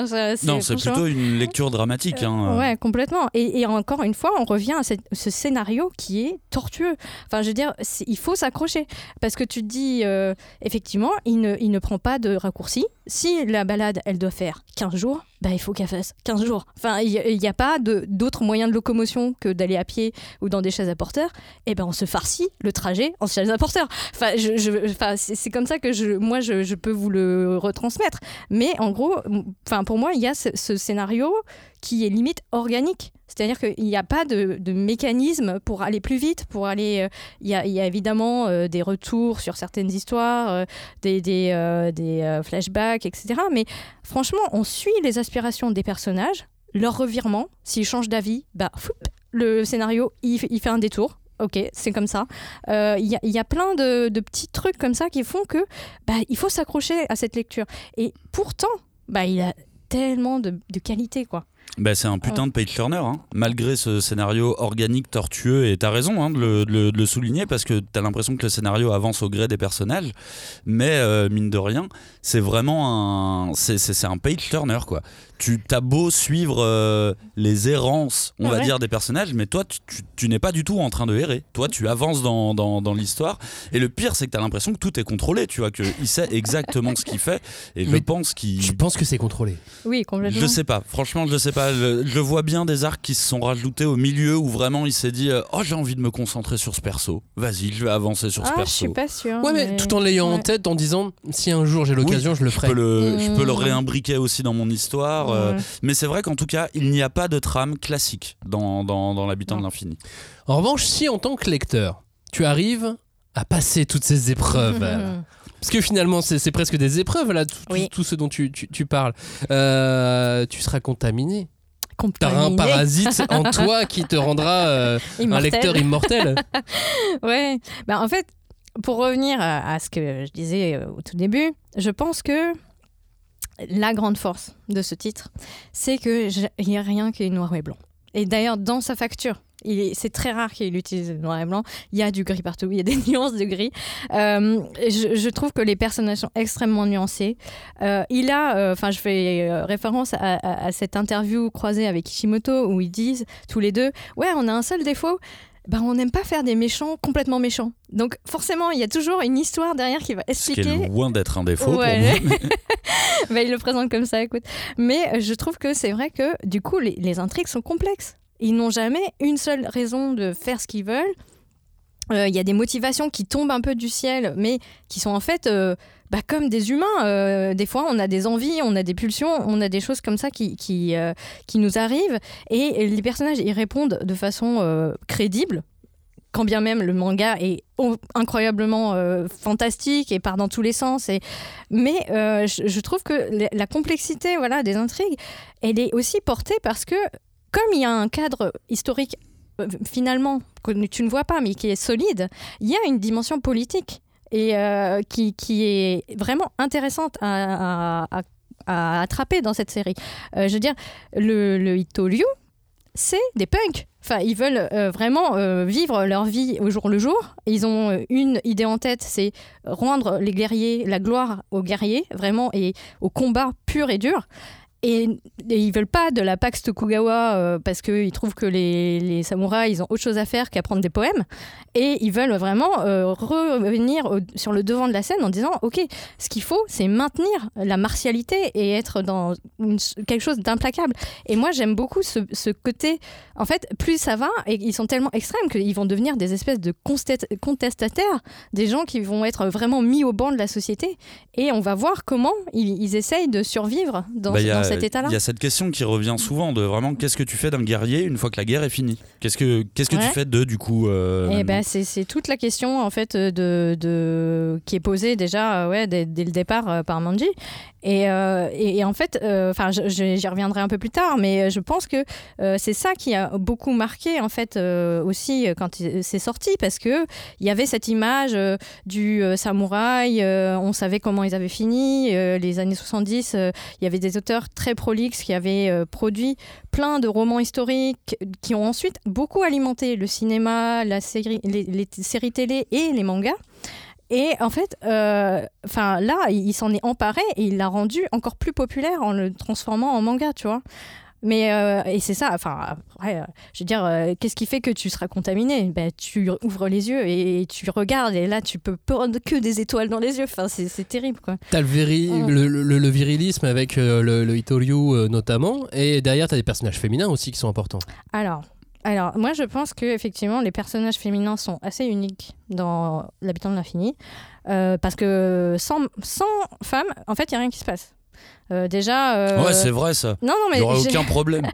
Non, c'est plutôt une lecture dramatique. hein. Ouais, complètement. Et, encore une fois, on revient à ce scénario qui est tortueux. Enfin, je veux dire, il faut s'accrocher. Parce que tu te dis, euh, effectivement, il ne, il ne prend pas de raccourci. Si la balade, elle doit faire 15 jours, bah, il faut qu'elle fasse 15 jours. Enfin, il n'y a pas d'autres moyens de locomotion que d'aller à pied ou dans des chaises à porteurs. Et ben, on se farcit le trajet en chaise à porteurs. Enfin, c'est comme ça que je, moi, je, peux vous le retransmettre. Mais en gros, enfin, pour moi, il y a ce, scénario qui est limite organique. C'est-à-dire qu'il n'y a pas de, mécanisme pour aller plus vite, pour aller... euh, Il y, a, évidemment euh, des retours sur certaines histoires, euh, des, euh, etc. Mais franchement, on suit les aspirations des personnages, leur revirement. S'ils changent d'avis, bah, foup, le scénario, il, fait- un détour. Ok, c'est comme ça. Euh, Il y, a, plein de, de petits trucs comme ça qui font que bah, il faut s'accrocher à cette lecture. Et pourtant, bah, il a tellement de, de qualité, quoi. Bah, c'est un putain de page turner, hein. malgré ce scénario organique, tortueux, et t'as raison hein, de, le, souligner parce que t'as l'impression que le scénario avance au gré des personnages, mais euh, mine de rien, c'est vraiment un, c'est un page turner quoi. Tu t'as beau suivre euh, les errances, on va dire, des personnages, mais toi, tu, tu- tu n'es pas du tout en train de errer. Toi, tu avances dans, dans, dans l'histoire, et le pire, c'est que t'as l'impression que tout est contrôlé, tu vois, qu'il sait exactement ce qu'il fait, et je Mais pense qu'il Je pense que c'est contrôlé. Oui, complètement. je sais pas, franchement, je sais pas. Je, je vois bien des arcs qui se sont rajoutés au milieu où vraiment il s'est dit euh, Oh, j'ai envie de me concentrer sur ce perso. Vas-y, je vais avancer sur ce Ah, je perso. suis pas sûre. Ouais, mais tout en l'ayant en tête, en disant si un jour j'ai l'occasion, je le Je ferai. peux le, je peux le Mmh. réimbriquer aussi dans mon histoire. Euh, Ouais. mais c'est vrai qu'en tout cas, il n'y a pas de trame classique dans, dans, dans L'habitant de l'infini. En revanche, si en tant que lecteur, tu arrives à passer toutes ces épreuves, parce que finalement c'est presque des épreuves là, tout, tout- Oui. tout ce dont tu, tu- tu parles, euh, tu seras contaminé. T'auras un parasite en toi qui te rendra euh, un lecteur immortel. Ouais. Bah, en fait, pour revenir à, à ce que je disais au tout début, je pense que la grande force de ce titre, c'est que je- il n'y a rien qui est noir et blanc. Et d'ailleurs, dans sa facture, c'est très rare qu'il utilise noir et blanc. Il y a du gris partout, il y a des nuances de gris. Euh, je, trouve que les personnages sont extrêmement nuancés. Euh, il a, euh, enfin, je fais référence à cette interview croisée avec Kishimoto où ils disent tous les deux, ouais, on a un seul défaut. Ben, on n'aime pas faire des méchants complètement méchants. Donc forcément, il y a toujours une histoire derrière qui va Ce qui expliquer est loin d'être un défaut Ouais. pour moi. bah, il le présente comme ça, écoute. Mais euh, je trouve que c'est vrai que du coup, les, les intrigues sont complexes. Ils n'ont jamais une seule raison de faire ce qu'ils veulent. Euh, Il y a des motivations qui tombent un peu du ciel, mais qui sont en fait euh, bah, comme des humains. Euh, des fois, on a des envies, on a des pulsions, on a des choses comme ça qui, qui, euh, nous arrivent. Et les personnages y répondent de façon euh, crédible. Quand bien même le manga est incroyablement fantastique et part dans tous les sens. Mais je, trouve que la, complexité voilà, des intrigues, elle est aussi portée parce que, comme il y a un cadre historique, finalement, que tu ne vois pas, mais qui est solide, il y a une dimension politique et euh, qui, qui est vraiment intéressante à, à- attraper dans cette série. Euh, je veux dire, le, le c'est des punks. Enfin, ils veulent euh, vraiment vivre leur vie au jour le jour. Ils ont une idée en tête, c'est rendre les guerriers, la gloire aux guerriers, vraiment, et au combat pur et dur. Et, et ils veulent pas de la Pax Tokugawa euh, parce qu'ils trouvent que les, les samouraïs ils ont autre chose à faire qu'apprendre des poèmes. Et ils veulent vraiment euh, revenir au- sur le devant de la scène en disant Ok, ce qu'il faut, c'est maintenir la martialité et être dans une- quelque chose d'implacable. Et moi, j'aime beaucoup ce, ce côté. En fait, plus ça va, et ils sont tellement extrêmes qu'ils vont devenir des espèces de contestataires, des gens qui vont être vraiment mis au banc de la société. Et on va voir comment ils, ils essayent de survivre dans, Bah, dans cet état-là. Il y a cette question qui revient souvent de vraiment qu'est-ce que tu fais d'un guerrier une fois que la guerre est finie? Qu'est-ce que, qu'est-ce que Ouais. tu fais de du coup euh, Eh ben, c'est c'est toute la question en fait de, de qui est posée déjà euh, ouais, dès, dès le départ euh, par Manji et, euh, et, en fait euh, enfin j'y reviendrai un peu plus tard mais je pense que euh, c'est ça qui a beaucoup marqué en fait aussi quand c'est sorti parce que il y avait cette image du samouraï on savait comment ils avaient fini les années 70 euh, il y avait des auteurs très prolixes qui avaient produit plein de romans historiques qui ont ensuite beaucoup alimenté le cinéma, la série, les séries télé et les mangas. Et en fait, euh, enfin là, il, il s'en est emparé et il l'a rendu encore plus populaire en le transformant en manga, tu vois. Mais euh, et c'est ça. Enfin, euh, je veux dire, euh, qu'est-ce qui fait que tu seras contaminé? Ben, tu ouvres les yeux et, tu regardes et là, tu peux prendre que des étoiles dans les yeux. Enfin, c'est terrible, quoi. T'as le, viri- Mm. le, le- le virilisme avec euh, le, Itoryu notamment, et derrière t'as des personnages féminins aussi qui sont importants. Alors, alors, moi, je pense que effectivement, les personnages féminins sont assez uniques dans L'habitant de l'infini, euh, parce que sans, sans femmes, en fait, il y a rien qui se passe. Euh, déjà. euh, Ouais, c'est vrai ça. Non, non, mais Il n'y aura aucun problème.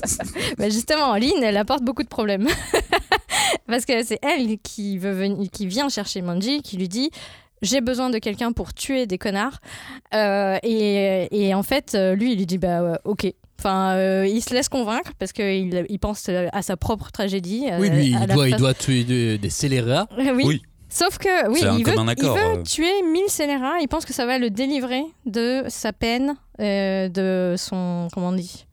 bah, justement, Lynn, elle apporte beaucoup de problèmes. Parce que c'est elle qui, veut venir, qui vient chercher Manji, qui lui dit J'ai besoin de quelqu'un pour tuer des connards. Euh, et, et en fait, lui, il lui dit Bah, ok. Enfin, euh, il se laisse convaincre parce qu'il il pense à sa propre tragédie. Oui, euh, lui, à il doit, il doit tuer des, des scélérats. oui. Oui. Sauf que, oui, il veut, il veut euh. tuer 1000 scélérats. Il pense que ça va le délivrer de sa peine, euh, de son. Comment on dit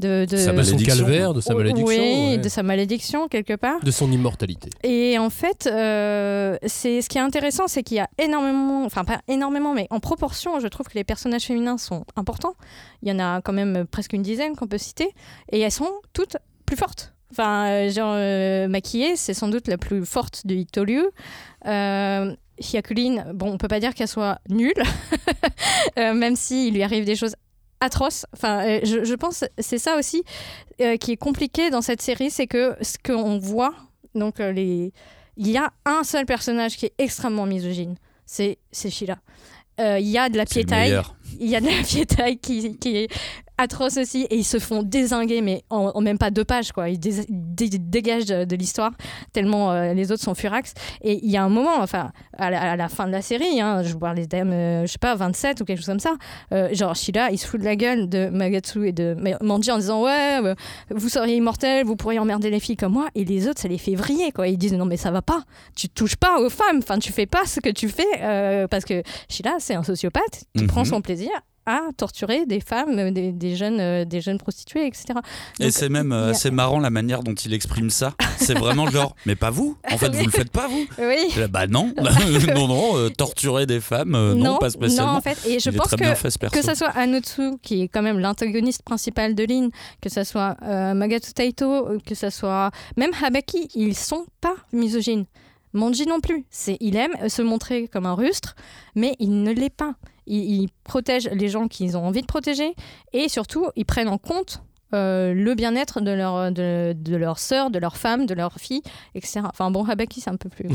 de, de, Sa De son malédiction. calvaire, de sa malédiction. Oui, ouais. de sa malédiction, quelque part. De son immortalité. Et en fait, euh, c'est ce qui est intéressant, c'est qu'il y a énormément, enfin pas énormément, mais en proportion, je trouve que les personnages féminins sont importants. Il y en a quand même presque une dizaine qu'on peut citer, et elles sont toutes plus fortes. Enfin, euh, genre euh, Maquillée, c'est sans doute la plus forte de Itoryu. Euh, Hyakurin, bon, on peut pas dire qu'elle soit nulle, euh, même s'il lui arrive des choses atroces. Enfin, euh, je, je pense que c'est ça aussi euh, qui est compliqué dans cette série, c'est que ce qu'on voit, donc euh, les, il y a un seul personnage qui est extrêmement misogyne, c'est c'est Sheila. Euh, Il y a de la piétaille, il y a de la piétaille qui, qui est atroce aussi et ils se font désinguer mais en, en même pas deux pages quoi. Ils dé- dé- dégagent de, de l'histoire tellement euh, les autres sont furax. Et il y a un moment enfin à la, à la fin de la série hein, je vois les dames euh, je sais pas 27 ou quelque chose comme ça euh, genre Sheila il se fout de la gueule de Magatsu et de Ma- Manji en disant ouais euh, vous seriez immortel vous pourriez emmerder les filles comme moi. Et les autres ça les fait vriller quoi. Ils disent non mais ça va pas. Tu touches pas aux femmes. Enfin tu fais pas ce que tu fais parce que Sheila c'est un sociopathe qui Mhm. prend son plaisir à torturer des femmes, euh, des, des jeunes, euh, des jeunes prostituées, etc. Et c'est même euh, a- assez marrant la manière dont il exprime ça. C'est vraiment genre, mais pas vous. En fait, vous le faites pas vous. Oui. Là, Bah non, non, non. euh, torturer des femmes, euh, non, pas spécialement. non, en fait, et je Il pense que fait, que ça soit Anotsu qui est quand même l'antagoniste principal de Lin, que ça soit euh, Magatu Taito, que ça soit même Habaki, ils sont pas misogynes. Manji non plus. C'est, il aime se montrer comme un rustre, mais il ne l'est pas. Il, il protège les gens qu'ils ont envie de protéger et surtout, ils prennent en compte euh, le bien-être de leur, de, de leur sœur, de leur femme, de leur fille, etc. Enfin bon, Habaki, c'est un peu plus.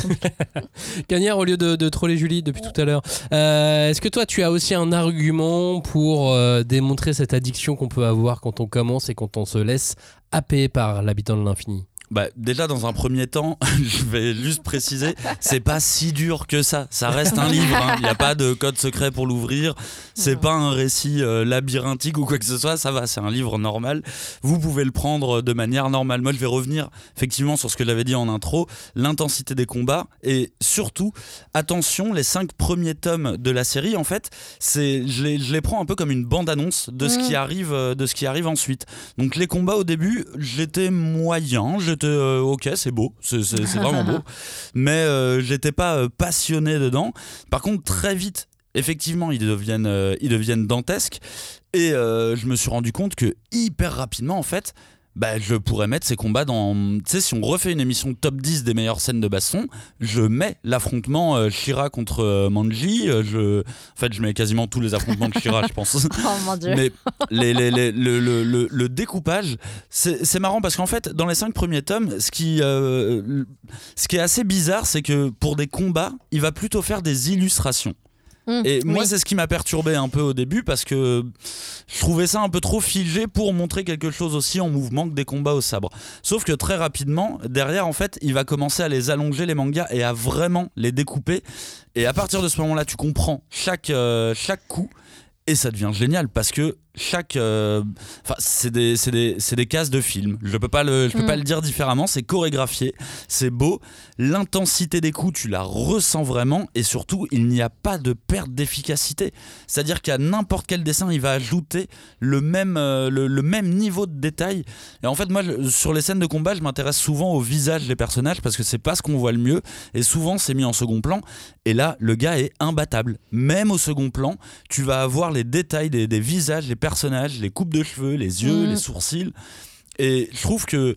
Cagnard, au lieu de, de troller Julie depuis tout à l'heure, euh, est-ce que toi tu as aussi un argument pour euh, démontrer cette addiction qu'on peut avoir quand on commence et quand on se laisse happer par l'habitant de l'infini? Bah, déjà, dans un premier temps, je vais juste préciser, c'est pas si dur que ça. Ça reste un livre. hein. Il n'y a pas de code secret pour l'ouvrir. C'est pas un récit euh, labyrinthique ou quoi que ce soit. Ça va, c'est un livre normal. Vous pouvez le prendre de manière normale. Moi, je vais revenir effectivement sur ce que j'avais dit en intro l'intensité des combats et surtout, attention, les cinq premiers tomes de la série, en fait, c'est je les, je les prends un peu comme une bande-annonce de ce qui arrive, euh, de ce qui arrive ensuite. Donc les combats au début, j'étais moyen, j'étais euh, ok, c'est beau, c'est vraiment beau, mais euh, j'étais pas euh, passionné dedans. Par contre, très vite, effectivement, ils deviennent, ils deviennent dantesques et je me suis rendu compte que hyper rapidement, en fait. Bah, je pourrais mettre ces combats dans. Tu sais, si on refait une émission top 10 des meilleures scènes de baston, je mets l'affrontement euh, Shira contre euh, Manji. euh, je... En fait, je mets quasiment tous les affrontements de Shira, je pense. oh mon dieu. Mais les, les- les- le, le- le- le découpage, c'est marrant parce qu'en fait, dans les cinq premiers tomes, ce qui, euh, ce qui est assez bizarre, c'est que pour des combats, il va plutôt faire des illustrations. Mm, Et moi, oui. c'est ce qui m'a perturbé un peu au début parce que je trouvais ça un peu trop figé pour montrer quelque chose aussi en mouvement que des combats au sabre. Sauf que très rapidement, derrière, en fait, il va commencer à les allonger, les mangas, et à vraiment les découper. Et à partir de ce moment-là, tu comprends chaque, euh, chaque coup. Et ça devient génial parce que chaque. euh, Enfin, c'est des, c'est des, c'est des cases de film. Je peux pas le, je peux Mm. pas le dire différemment. C'est chorégraphié, c'est beau. L'intensité des coups, tu la ressens vraiment. Et surtout, il n'y a pas de perte d'efficacité. C'est-à-dire qu'à n'importe quel dessin, il va ajouter le même, euh, le, le même niveau de détail. Et en fait, moi, sur les scènes de combat, je m'intéresse souvent au visage des personnages parce que c'est pas ce qu'on voit le mieux. Et souvent, c'est mis en second plan. Et là, le gars est imbattable. Même au second plan, tu vas avoir les détails des, des visages, des personnages, les coupes de cheveux, les yeux, Mhm. les sourcils. Et je trouve que,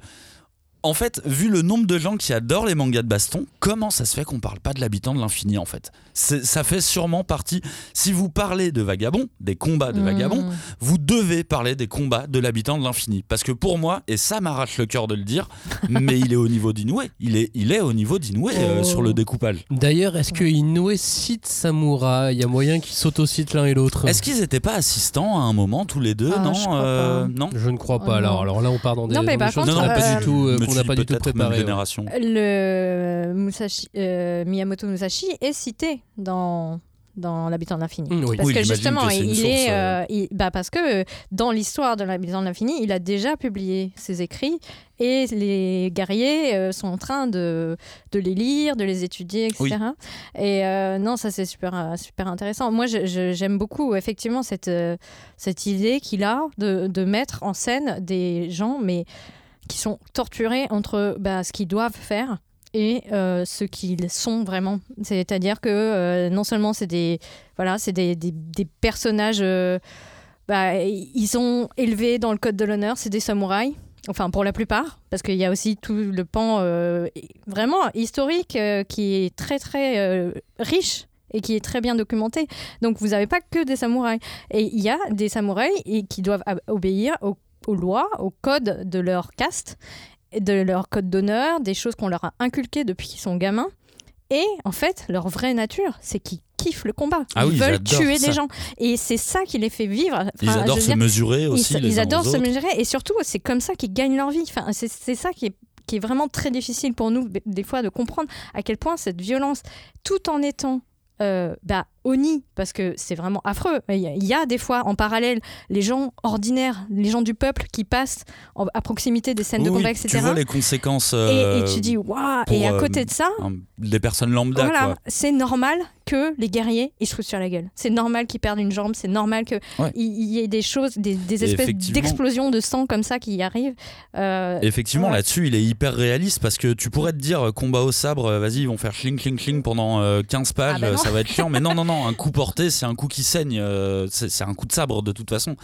en fait, vu le nombre de gens qui adorent les mangas de baston, comment ça se fait qu'on parle pas de l'habitant de l'infini en fait? Ça fait sûrement partie. Si vous parlez de vagabond, des combats de Mm. vagabond, vous devez parler des combats de l'habitant de l'infini. Parce que pour moi, et ça m'arrache le cœur de le dire, mais il est au niveau d'Inoue. Il est, il est au niveau d'Inoue euh, Oh. sur le découpage. D'ailleurs, est-ce que Inoue cite Samura Il y a moyen qu'ils s'autocitent l'un et l'autre Est-ce qu'ils n'étaient pas assistants à un moment tous les deux? Ah, Non, je crois euh, pas. non? Je ne crois Oh pas. alors, non. alors là, on part dans des, Non, mais dans par des choses contre, qu'on n'a pas euh, du tout, euh, qu'on n'a pas du tout peut-être même préparé. ouais. génération. Le Musashi, euh, Miyamoto Musashi est cité dans dans l'habitant de l'infini. Mm, oui. Parce Oui, que justement, que il source, est, euh, euh, il- bah parce que dans l'histoire de l'habitant de l'infini, il a déjà publié ses écrits et les guerriers euh, sont en train de, de les lire, de les étudier, etc. Et euh, non, ça c'est super, super intéressant. Moi, j'aime beaucoup effectivement cette, cette idée qu'il a de, de mettre en scène des gens, mais qui sont torturés entre bah, ce qu'ils doivent faire et euh, ce qu'ils sont vraiment. C'est-à-dire que euh, non seulement c'est des, voilà, des, personnages, euh, bah, ils sont élevés dans le code de l'honneur, c'est des samouraïs. Enfin, pour la plupart, parce qu'il y a aussi tout le pan vraiment historique qui est très très riche et qui est très bien documenté. Donc vous n'avez pas que des samouraïs. Et il y a des samouraïs et qui doivent obéir aux, aux lois, aux codes de leur caste, de leur code d'honneur, des choses qu'on leur a inculquées depuis qu'ils sont gamins. Et en fait, leur vraie nature, c'est qu'ils kiffent le combat. Ah ils oui, ils veulent tuer ça. des gens. Et c'est ça qui les fait vivre. Ils adorent se dire, mesurer ils, aussi. se- les ils adorent se autres. mesurer et surtout c'est comme ça qu'ils gagnent leur vie. Enfin, c'est c'est ça qui est, qui est vraiment très difficile pour nous des fois de comprendre à quel point cette violence, tout en étant euh, bah, Oni, parce que c'est vraiment affreux. Il y, a, y des fois en parallèle les gens ordinaires, les gens du peuple qui passent en- à proximité des scènes de combat, oui, etc. Tu vois les conséquences. et, euh, et tu dis, waouh Et à euh, côté de ça, des personnes lambda. voilà, quoi. c'est normal que les guerriers ils se foutent sur la gueule. C'est normal qu'ils perdent une jambe, c'est normal qu'il Ouais. y ait des choses, des, espèces d'explosions de sang comme ça qui arrivent. Euh, Effectivement, ouais. là-dessus, il est hyper réaliste parce que tu pourrais te dire euh, combat au sabre, euh, vas-y, ils vont faire chling chling chling pendant euh, 15 pages, Ah bah euh, non. ça va être chiant. Mais non, non, non, un coup porté, c'est un coup qui saigne, euh, c'est un coup de sabre de toute façon.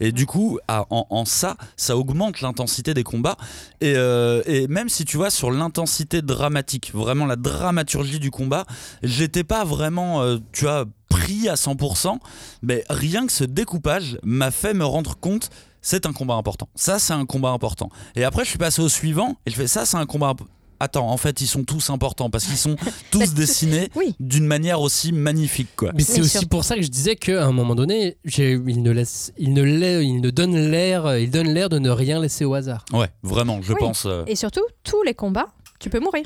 Et du coup, en, ça, ça augmente l'intensité des combats. Et, euh, et même si tu vois, sur l'intensité dramatique, vraiment la dramaturgie du combat, j'étais pas vraiment, euh, tu pris à 100%, mais rien que ce découpage m'a fait me rendre compte c'est un combat important. Ça, c'est un combat important. Et après, je suis passé au suivant et je fais ça, c'est un combat. imp- Attends, en fait, ils sont tous importants parce qu'ils sont tous dessinés Oui. d'une manière aussi magnifique, quoi. Mais c'est aussi sûr. pour ça que je disais qu'à un moment donné, il ne laisse, il ne, lai- il ne donne l'air, il donne l'air de ne rien laisser au hasard. Ouais, vraiment, je Oui. pense. euh, Et surtout, tous les combats, tu peux mourir.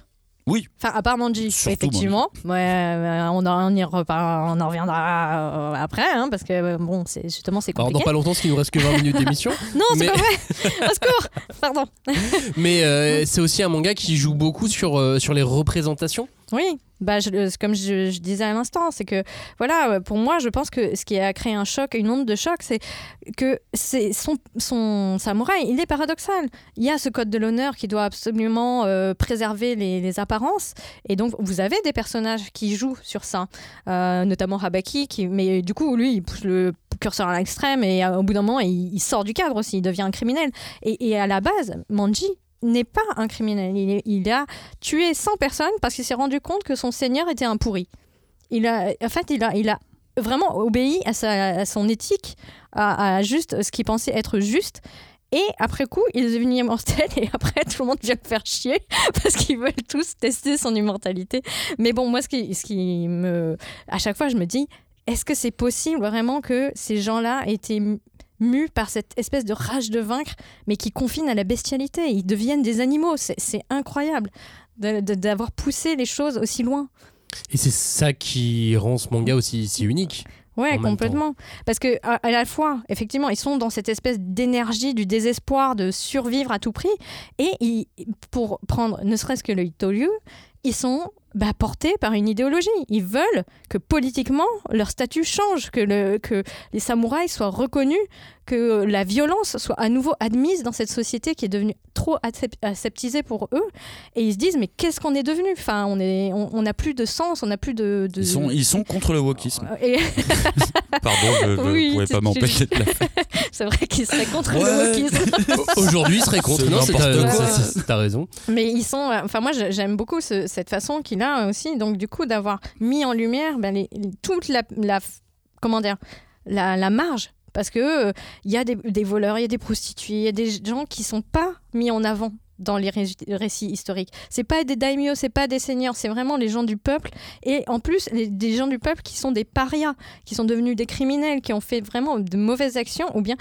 Oui. Enfin, à part Manji, Surtout effectivement. Ouais, euh, on, en, on, y repart- on en reviendra euh, après, hein, parce que euh, bon, c'est justement c'est Alors dans compliqué. pas longtemps, parce qu'il nous reste que 20 minutes d'émission. Non, c'est mais- pas vrai. Au secours. Pardon. Mais euh, c'est aussi un manga qui joue beaucoup sur, euh, sur les représentations. Oui, bah, euh, comme je, disais à l'instant, c'est que voilà, euh, pour moi, je pense que ce qui a créé un choc, une onde de choc, c'est que c'est son, samouraï, il est paradoxal. Il y a ce code de l'honneur qui doit absolument euh, préserver les, apparences, et donc vous avez des personnages qui jouent sur ça, notamment Habaki, qui, mais du coup, lui, il pousse le curseur à l'extrême, et au bout d'un moment, il, il sort du cadre aussi, il devient un criminel. Et, et à la base, Manji n'est pas un criminel. Il, a tué 100 personnes parce qu'il s'est rendu compte que son seigneur était un pourri. Il a, en fait, il a, il a vraiment obéi à, sa, à son éthique, à, à juste ce qu'il pensait être juste. Et après coup, il est devenu immortel et après, tout le monde vient le faire chier parce qu'ils veulent tous tester son immortalité. Mais bon, moi, ce qui, ce qui me... À chaque fois, je me dis, est-ce que c'est possible vraiment que ces gens-là aient été mu- mus par cette espèce de rage de vaincre, mais qui confine à la bestialité Ils deviennent des animaux. C'est incroyable d'avoir poussé les choses aussi loin. Et c'est ça qui rend ce manga aussi si unique. Ouais, complètement. Parce que à, à la fois, effectivement, ils sont dans cette espèce d'énergie, du désespoir de survivre à tout prix. Et ils- pour prendre ne serait-ce que le Itoryu, ils sont bah, portés par une idéologie. Ils veulent que politiquement, leur statut change, que, le, que les samouraïs soient reconnus, que la violence soit à nouveau admise dans cette société qui est devenue trop aseptisée pour eux. Et ils se disent, mais qu'est-ce qu'on est devenu? Enfin, on n'a on, on n'a plus de sens, on n'a plus de... de- Ils sont, ils sont contre le wokisme. Et- Pardon, je ne Oui, pouvais pas m'empêcher de la faire. C'est vrai qu'ils seraient contre Ouais. le wokisme. Aujourd'hui, il serait contre. C'est Non, t'as raison. Mais ils sont. euh, Enfin, moi, j'aime beaucoup ce- cette façon qu'il a aussi. Donc, du coup, d'avoir mis en lumière ben, les- toute la, la- Comment dire La, la marge. Parce que euh, il y a des, voleurs, il y a des prostituées, il y a des gens qui sont pas mis en avant dans les ré- récits historiques. C'est pas des daimyo, c'est pas des seigneurs, c'est vraiment les gens du peuple. Et en plus, des gens du peuple qui sont des parias, qui sont devenus des criminels, qui ont fait vraiment de mauvaises actions ou bien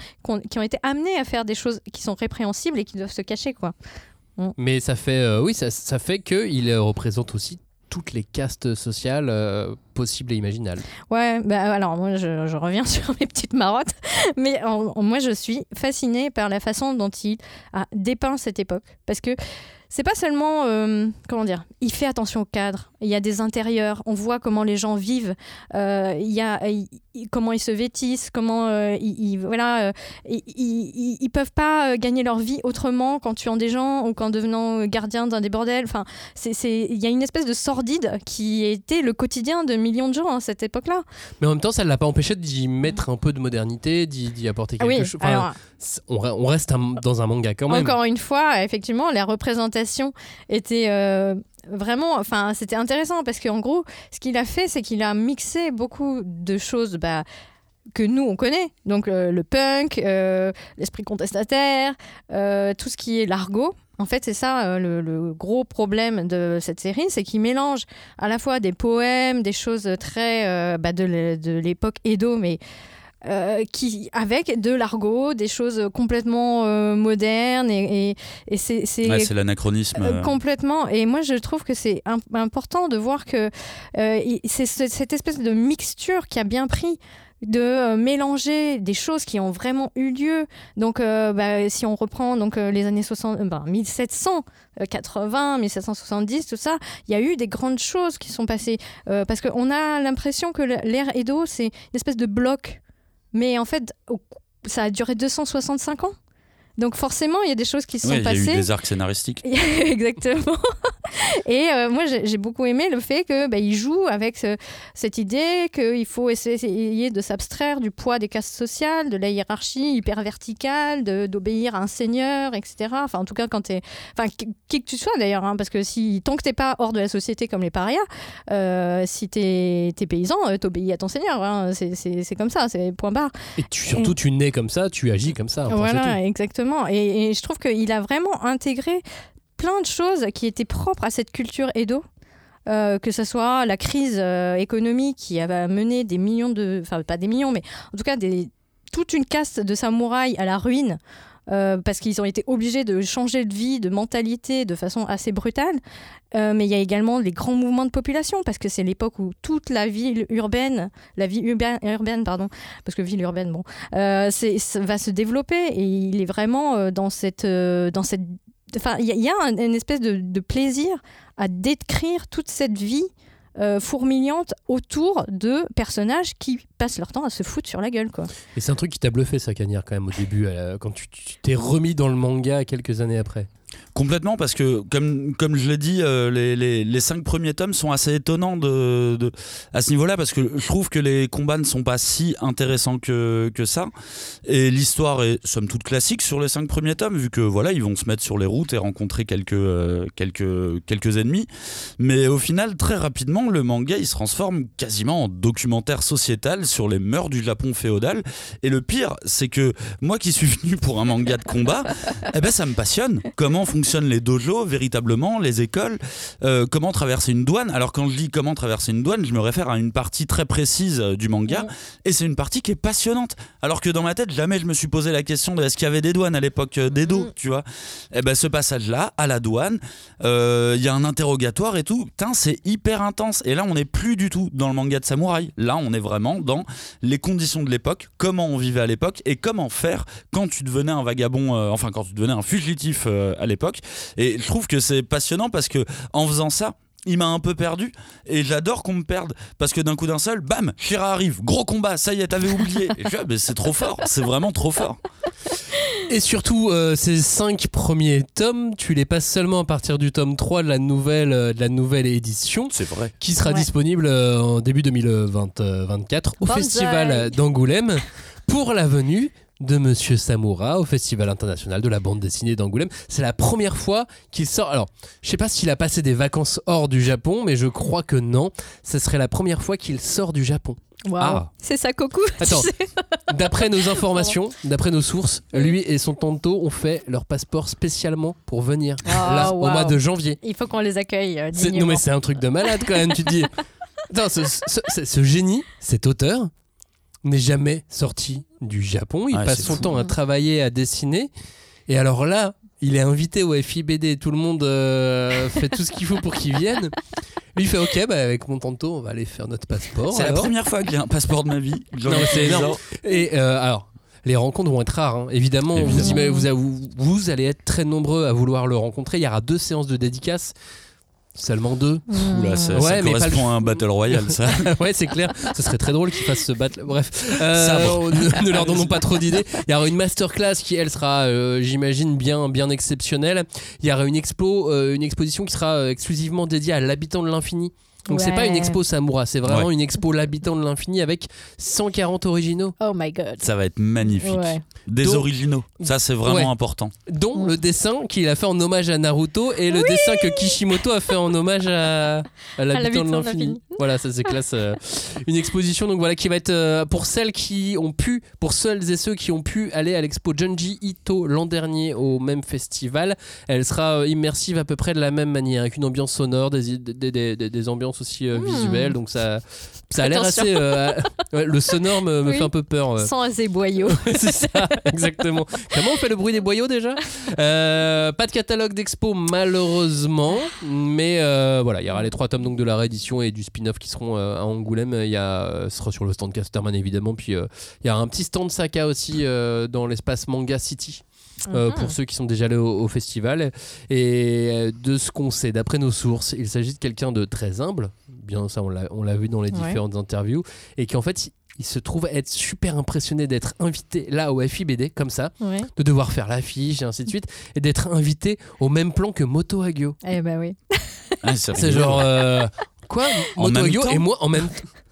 qui ont été amenés à faire des choses qui sont répréhensibles et qui doivent se cacher, quoi. Mais ça fait, euh, oui, ça, ça fait qu'il représente aussi toutes les castes sociales euh, possibles et imaginables. Ouais, bah alors moi je, reviens sur mes petites marottes, mais moi je suis fascinée par la façon dont il a dépeint cette époque. Parce que c'est pas seulement, euh, comment dire, il fait attention au cadre, il y a des intérieurs, on voit comment les gens vivent, euh, il y a il- comment ils se vêtissent, comment euh, ils, ils- voilà, ils, ils, peuvent pas gagner leur vie autrement qu'en tuant des gens ou qu'en devenant gardien d'un des bordels. Enfin, c'est, il y a une espèce de sordide qui était le quotidien de millions de gens à cette époque-là. Mais en même temps, ça ne l'a pas empêché d'y mettre un peu de modernité, d'y apporter Ah quelque oui, chose. Enfin, alors c'est- on, re- on reste un- dans un manga quand même. encore une fois, effectivement, la représentation était euh, vraiment, enfin, c'était intéressant parce qu'en gros, ce qu'il a fait, c'est qu'il a mixé beaucoup de choses. Bah, que nous on connaît, donc le punk, euh, l'esprit contestataire, euh, tout ce qui est l'argot. En fait, c'est ça le, gros problème de cette série, c'est qu'il mélange à la fois des poèmes, des choses très bah, de l'époque Edo, mais euh, qui, avec de l'argot, des choses complètement euh, modernes et, et, et c'est c'est- Ouais, c'est l'anachronisme. euh, complètement. Et moi, je trouve que c'est im- important de voir que c'est ce- cette espèce de mixture qui a bien pris de mélanger des choses qui ont vraiment eu lieu. Donc, euh, bah, si on reprend donc euh, les années 60, euh, ben, 1780, 1770, tout ça, il y a eu des grandes choses qui sont passées. Euh, parce qu'on a l'impression que l'ère Edo, c'est une espèce de bloc. Mais en fait, ça a duré 265 ans? Donc forcément, il y a des choses qui se ouais, sont il y a eu passées. des arcs scénaristiques. Exactement. Et euh, moi, j'ai beaucoup aimé le fait que bah, il joue avec ce- cette idée qu'il faut essayer de s'abstraire du poids des castes sociales, de la hiérarchie hyper verticale, d'obéir à un seigneur, etc. Enfin, en tout cas, quand t'es, enfin, qui, que tu sois d'ailleurs, hein, parce que si tant que t'es pas hors de la société comme les parias, euh, si t'es es paysan, euh, t'obéis à ton seigneur. hein. C'est- C'est c'est comme ça, c'est point barre. Et tu, surtout, tu nais comme ça, tu agis comme ça. Voilà, tout. Et, je trouve qu'il a vraiment intégré plein de choses qui étaient propres à cette culture Edo. Euh, que ce soit la crise euh, économique qui a mené des millions de... Enfin, pas des millions, mais en tout cas toute une caste de samouraïs à la ruine. Euh, parce qu'ils ont été obligés de changer de vie, de mentalité de façon assez brutale. Euh, mais il y a également les grands mouvements de population, parce que c'est l'époque où toute la ville urbaine, la vie urbaine, pardon, parce que ville urbaine, bon, euh, va se développer et il est vraiment euh, dans cette, dans cette, il y, a- une espèce de plaisir à décrire toute cette vie euh, fourmillante autour de personnages qui passent leur temps à se foutre sur la gueule, quoi. Et c'est un truc qui t'a bluffé, ça, Cagnard, quand même, au début, euh, quand tu tu t'es remis dans le manga quelques années après. Complètement, parce que comme, comme je l'ai dit, euh, les, les, les cinq premiers tomes sont assez étonnants de, de- à ce niveau-là, parce que je trouve que les combats ne sont pas si intéressants que, que ça. Et l'histoire est somme toute classique sur les cinq premiers tomes, vu que voilà, ils vont se mettre sur les routes et rencontrer quelques, euh, quelques, quelques ennemis. Mais au final, très rapidement, le manga il se transforme quasiment en documentaire sociétal sur les mœurs du Japon féodal. Et le pire, c'est que moi qui suis venu pour un manga de combat, eh ben ça me passionne. Comment fonctionnent les dojos véritablement, les écoles, euh, comment traverser une douane. Alors quand je dis comment traverser une douane, je me réfère à une partie très précise euh, du manga, et c'est une partie qui est passionnante. Alors que dans ma tête, jamais je me suis posé la question de est-ce qu'il y avait des douanes à l'époque euh, d'Edo, tu vois. Et ben ce passage-là, à la douane, euh, il y a un interrogatoire et tout. Putain, c'est hyper intense. Et là, on n'est plus du tout dans le manga de samouraï. Là, on est vraiment dans les conditions de l'époque, comment on vivait à l'époque et comment faire quand tu devenais un vagabond, euh, enfin quand tu devenais un fugitif euh, à l'époque. Et je trouve que c'est passionnant parce que en faisant ça, il m'a un peu perdu et j'adore qu'on me perde parce que d'un coup d'un seul, bam, Shira arrive, gros combat, ça y est, t'avais oublié. Et je mais c'est trop fort, c'est vraiment trop fort. Et surtout, euh, ces cinq premiers tomes, tu les passes seulement à partir du tome 3 de la nouvelle, euh, de la nouvelle édition, C'est vrai. qui sera Ouais. disponible euh, en début 2024 au Banzai. festival d'Angoulême pour la venue de Monsieur Samoura au Festival international de la bande dessinée d'Angoulême. C'est la première fois qu'il sort. Alors, je sais pas s'il a passé des vacances hors du Japon, mais je crois que non. Ce serait la première fois qu'il sort du Japon. Waouh. Ah. C'est ça, Coco. Attends. D'après nos informations, d'après nos sources, lui et son tanto ont fait leur passeport spécialement pour venir Ah, là au mois de janvier. Il faut qu'on les accueille euh, Non mais c'est un truc de malade quand même, tu te dis. Attends, ce, ce- ce- ce génie, cet auteur, n'est jamais sorti du Japon. Il Ouais, passe son fou. temps à travailler, à dessiner. Et alors là, il est invité au FIBD. Tout le monde euh, fait tout ce qu'il faut pour qu'il vienne. Lui il fait OK, bah, avec mon tanto, on va aller faire notre passeport. C'est la première fois que j'ai un passeport de ma vie. Non, c'est énorme. Et euh, alors, les rencontres vont être rares. hein. Évidemment, vous- vous allez être très nombreux à vouloir le rencontrer. Il y aura deux séances de dédicaces. Seulement deux. Oula, ça, Ouais, ça mais pas correspond le- à un battle royale, ça. ouais, c'est clair. Ce serait très drôle qu'ils fassent se battre. Bref, Euh, ne, leur donnons pas trop d'idées. Il y aura une masterclass qui, elle, sera, euh, j'imagine, bien, bien exceptionnelle. Il y aura une expo, euh, une exposition qui sera exclusivement dédiée à l'habitant de l'infini. Donc c'est Ouais. pas une expo Samoura, c'est vraiment Ouais. une expo l'habitant de l'infini avec 140 originaux. Oh my god. Ça va être magnifique. Ouais. Des dont- originaux. Ça, c'est vraiment Ouais. important. dont le dessin qu'il a fait en hommage à Naruto et le dessin que Kishimoto a fait en hommage à, à l'habitant de l'infini. l'infini. Voilà, ça c'est classe. euh, une exposition donc voilà qui va être euh, pour celles qui ont pu, pour celles et ceux qui ont pu aller à l'expo Junji Ito l'an dernier au même festival. Elle sera euh, immersive à peu près de la même manière, avec une ambiance sonore, des, des, des- des- des ambiances aussi euh, Hmm. visuelles. Donc ça, ça a l'air assez. euh, ouais, le sonore me, me Oui. fait un peu peur. Sans ces boyaux. c'est ça, exactement. Comment on fait le bruit des boyaux déjà? Euh, Pas de catalogue d'expo malheureusement, mais euh, voilà, il y aura les trois tomes donc de la réédition et du spin-off qui seront à Angoulême. Il y a, ce sera sur le stand Casterman évidemment, puis il y a un petit stand Saka aussi dans l'espace Manga City. euh, Mhm. pour ceux qui sont déjà allés au, au festival. Et de ce qu'on sait, d'après nos sources, il s'agit de quelqu'un de très humble. Bien, ça, on l'a on l'a vu dans les Ouais. Différentes interviews. Et qui, en fait, il- se trouve être super impressionné d'être invité là au FIBD, comme ça, Ouais. de devoir faire l'affiche et ainsi de suite, et d'être invité au même plan que Moto Hagio. Eh ben oui. Ah, C'est genre. euh, quoi? En Moto temps et moi en même temps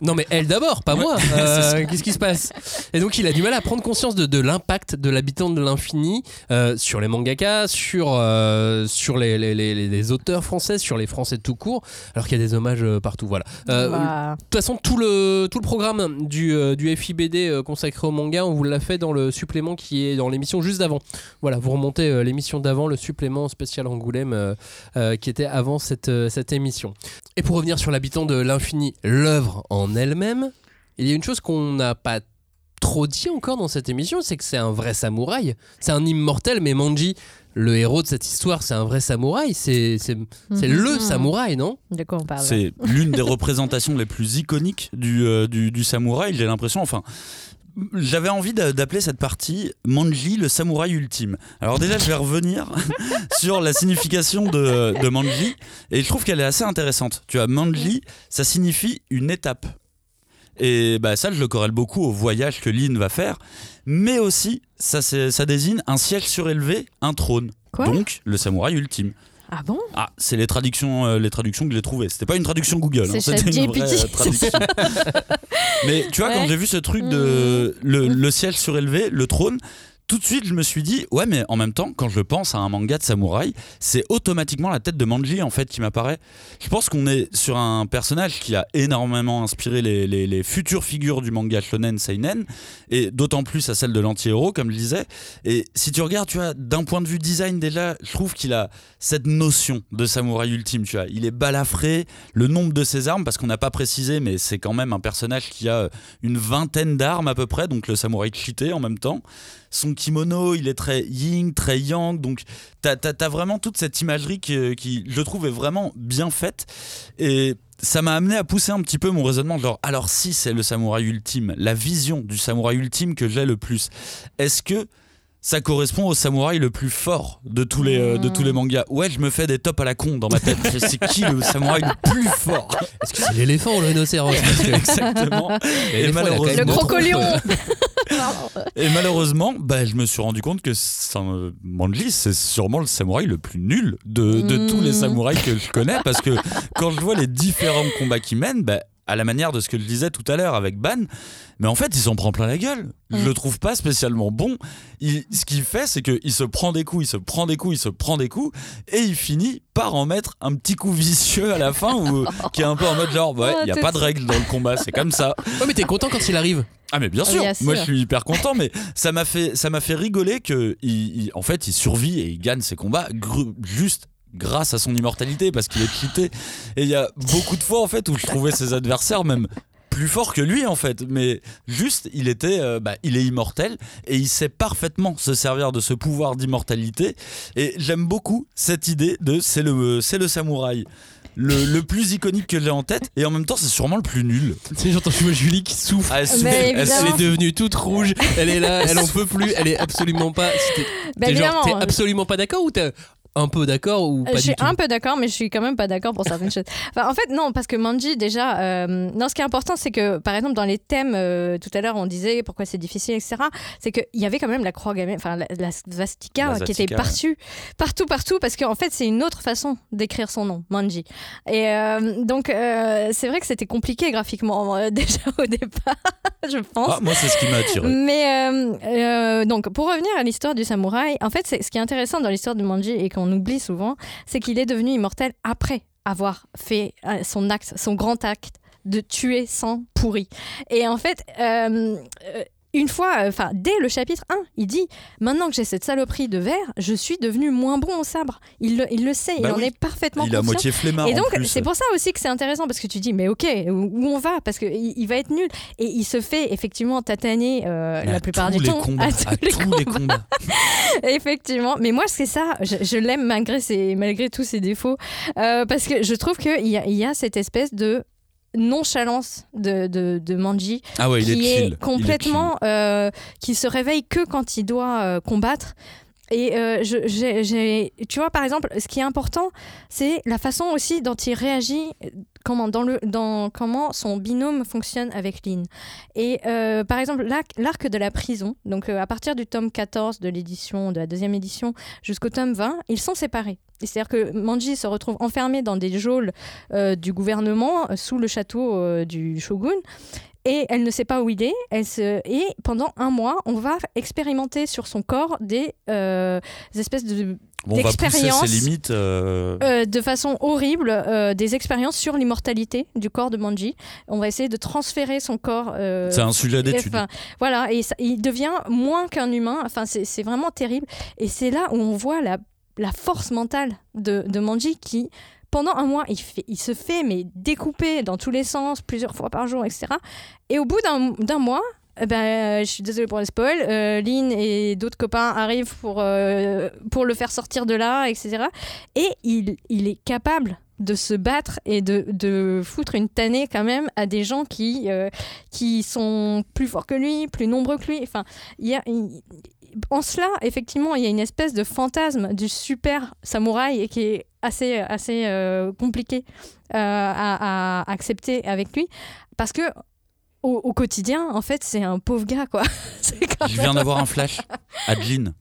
non mais elle d'abord, pas moi. Euh, Qu'est-ce qui se passe Et donc il a du mal à prendre conscience de, de l'impact de l'habitant de l'infini euh, sur les mangakas, sur, euh, sur les, les, les- les auteurs français, sur les français tout court, alors qu'il y a des hommages partout. Voilà. Euh, Bah, de toute façon, tout le, tout le programme du, du FIBD consacré au manga, on vous l'a fait dans le supplément qui est dans l'émission juste d'avant. Voilà, vous remontez l'émission d'avant, le supplément spécial Angoulême euh, euh, qui était avant cette, cette émission. Et pour revenir sur l'habitant de l'infini, l'œuvre en elle-même, il y a une chose qu'on n'a pas trop dit encore dans cette émission, c'est que c'est un vrai samouraï. C'est un immortel, mais Manji, le héros de cette histoire, c'est un vrai samouraï. C'est c'est- c'est Mhm. le samouraï, non? De quoi on parle? C'est l'une des représentations les plus iconiques du, euh, du, du samouraï, j'ai l'impression. Enfin, j'avais envie d'a- d'appeler cette partie Manji, le samouraï ultime. Alors déjà, je vais revenir sur la signification de, de Manji, et je trouve qu'elle est assez intéressante. Tu vois, Manji, ça signifie une étape. Et bah, ça, je le corrèle beaucoup au voyage que Lynn va faire, mais aussi, ça, désigne un siège surélevé, un trône. Quoi? Donc, le samouraï ultime. Ah bon? Ah, c'est les traductions, euh, les traductions que j'ai trouvées. C'était pas une traduction Google, hein, c'était une vraie euh, traduction. Mais tu vois, quand Ouais. J'ai vu ce truc de le, le ciel surélevé, le trône, tout de suite je me suis dit, ouais, mais en même temps, quand je pense à un manga de samouraï, c'est automatiquement la tête de Manji en fait qui m'apparaît. Je pense qu'on est sur un personnage qui a énormément inspiré les, les- futures figures du manga shonen seinen, et d'autant plus à celle de l'anti-héros, comme je disais. Et si tu regardes, tu vois, d'un point de vue design déjà, je trouve qu'il a cette notion de samouraï ultime, tu vois. Il est balafré, le nombre de ses armes, parce qu'on n'a pas précisé, mais c'est quand même un personnage qui a une vingtaine d'armes à peu près, donc le samouraï cheaté en même temps. Son kimono, il est très yin, très yang, donc t'as as, vraiment toute cette imagerie qui, qui, je trouve, est vraiment bien faite. Et ça m'a amené à pousser un petit peu mon raisonnement, genre, alors si c'est le samouraï ultime, la vision du samouraï ultime que j'ai le plus, est-ce que ça correspond au samouraï le plus fort de tous les, euh, de tous les mangas? Ouais, je me fais des tops à la con dans ma tête. c'est qui le samouraï le plus fort? Est-ce que c'est l'éléphant ou le rhinocéros Exactement. Et même malheureusement, Le crocolion et malheureusement bah, je me suis rendu compte que euh, Manji, c'est sûrement le samouraï le plus nul de, de tous les samouraïs que je connais. Parce que quand je vois les différents combats qu'il mène, bah, à la manière de ce que je disais tout à l'heure avec Ban, mais en fait, il s'en prend plein la gueule. Je Mm. le trouve pas spécialement bon. Il- ce qu'il fait, c'est qu'il se prend des coups, il se prend des coups, il se prend des coups, et il finit par en mettre un petit coup vicieux à la fin, où, qui est un peu en mode genre, ouais, il n'y a pas de règles dans le combat, c'est comme ça. Ouais, mais t'es content quand il arrive. Ah mais bien Ah, sûr, bien moi je suis hyper content, mais ça m'a fait ça m'a fait rigoler que il, il- en fait il survit et il gagne ses combats juste grâce à son immortalité parce qu'il est cheaté. Et il y a beaucoup de fois en fait où je trouvais ses adversaires même plus forts que lui en fait, mais juste il était euh, bah, il est immortel et il sait parfaitement se servir de ce pouvoir d'immortalité et j'aime beaucoup cette idée de c'est le c'est le samouraï. Le, le plus iconique que j'ai en tête et en même temps c'est sûrement le plus nul. Tu sais, j'entends Julie qui souffre. Ah, elle souffre, Mais elle Elle évidemment. est devenue toute rouge, elle est là, elle en peut plus, elle est absolument pas. si t'es- Bah, t'es genre, évidemment. t'es absolument pas d'accord ou t'es. Un peu d'accord ou pas je du suis tout un peu d'accord, mais je suis quand même pas d'accord pour certaines choses. Enfin, en fait, non, parce que Manji, déjà, euh, non, ce qui est important, c'est que, par exemple, dans les thèmes, euh, tout à l'heure, on disait pourquoi c'est difficile, etc. C'est qu'il y avait quand même la croix gammée, enfin, la, la svastika La qui était partout, partout, partout, parce qu'en fait, c'est une autre façon d'écrire son nom, Manji. Et euh, donc, euh, c'est vrai que c'était compliqué graphiquement, euh, déjà au départ, je pense. Ah, moi, c'est ce qui m'a attiré. Mais euh, euh, donc, pour revenir à l'histoire du samouraï, en fait, c'est- ce qui est intéressant dans l'histoire de Manji et oublie souvent, c'est qu'il est devenu immortel après avoir fait euh, son acte, son grand acte de tuer 100 pourris. Et en fait, euh, euh, une fois, euh, enfin, dès le chapitre 1, il dit Maintenant que j'ai cette saloperie de verre, je suis devenu moins bon au sabre. Il le, il le sait, il Bah en est parfaitement Il est à conscient. moitié flemmard Et donc, c'est pour ça aussi que c'est intéressant parce que tu dis, mais ok, où on va? Parce qu'il il va être nul. Et il se fait effectivement tataner euh, la plupart du temps. combats, à tous à les tous les combats. Effectivement. Mais moi, c'est ça. Je, je l'aime malgré, ses, malgré tous ses défauts. euh, parce que je trouve qu'il y, a- il y a cette espèce de nonchalance de, de, de Manji Ah ouais, il est qui chill. est Il est complètement euh, qui se réveille que quand il doit euh, combattre et euh, je, tu vois par exemple ce qui est important c'est la façon aussi dont il réagit comment dans le dans comment son binôme fonctionne avec Lynn. Et euh, par exemple l'arc, de la prison donc euh, à partir du tome 14 de l'édition de la deuxième édition jusqu'au tome 20 ils sont séparés. C'est-à-dire que Manji se retrouve enfermé dans des geôles euh, du gouvernement sous le château du shogun et elle ne sait pas où il est. Elle se... Et pendant un mois, on va expérimenter sur son corps des, euh, des espèces de, Bon, on va pousser d'expérience. ses limites. euh, euh, de façon horrible, euh, des expériences sur l'immortalité du corps de Manji. On va essayer de transférer son corps. C'est un sujet d'étude. Enfin, voilà, et ça- il devient moins qu'un humain. Enfin, c'est c'est vraiment terrible. Et c'est là où on voit la, la force mentale de, de Manji qui, pendant un mois, il, se fait mais découper dans tous les sens, plusieurs fois par jour, etc. Et au bout d'un mois, eh ben, je suis désolée pour le spoil, euh, Lynn et d'autres copains arrivent pour, euh, pour le faire sortir de là, etc. Et il, il est capable de se battre et de, de foutre une tannée quand même à des gens qui, euh, qui sont plus forts que lui, plus nombreux que lui. Enfin, il y a, il- en cela, effectivement, il y a une espèce de fantasme du super samouraï qui est assez, assez euh, compliqué euh, à, à accepter avec lui. Parce que au, au quotidien, en fait, c'est un pauvre gars, quoi. Je viens d'avoir un flash. Adjin.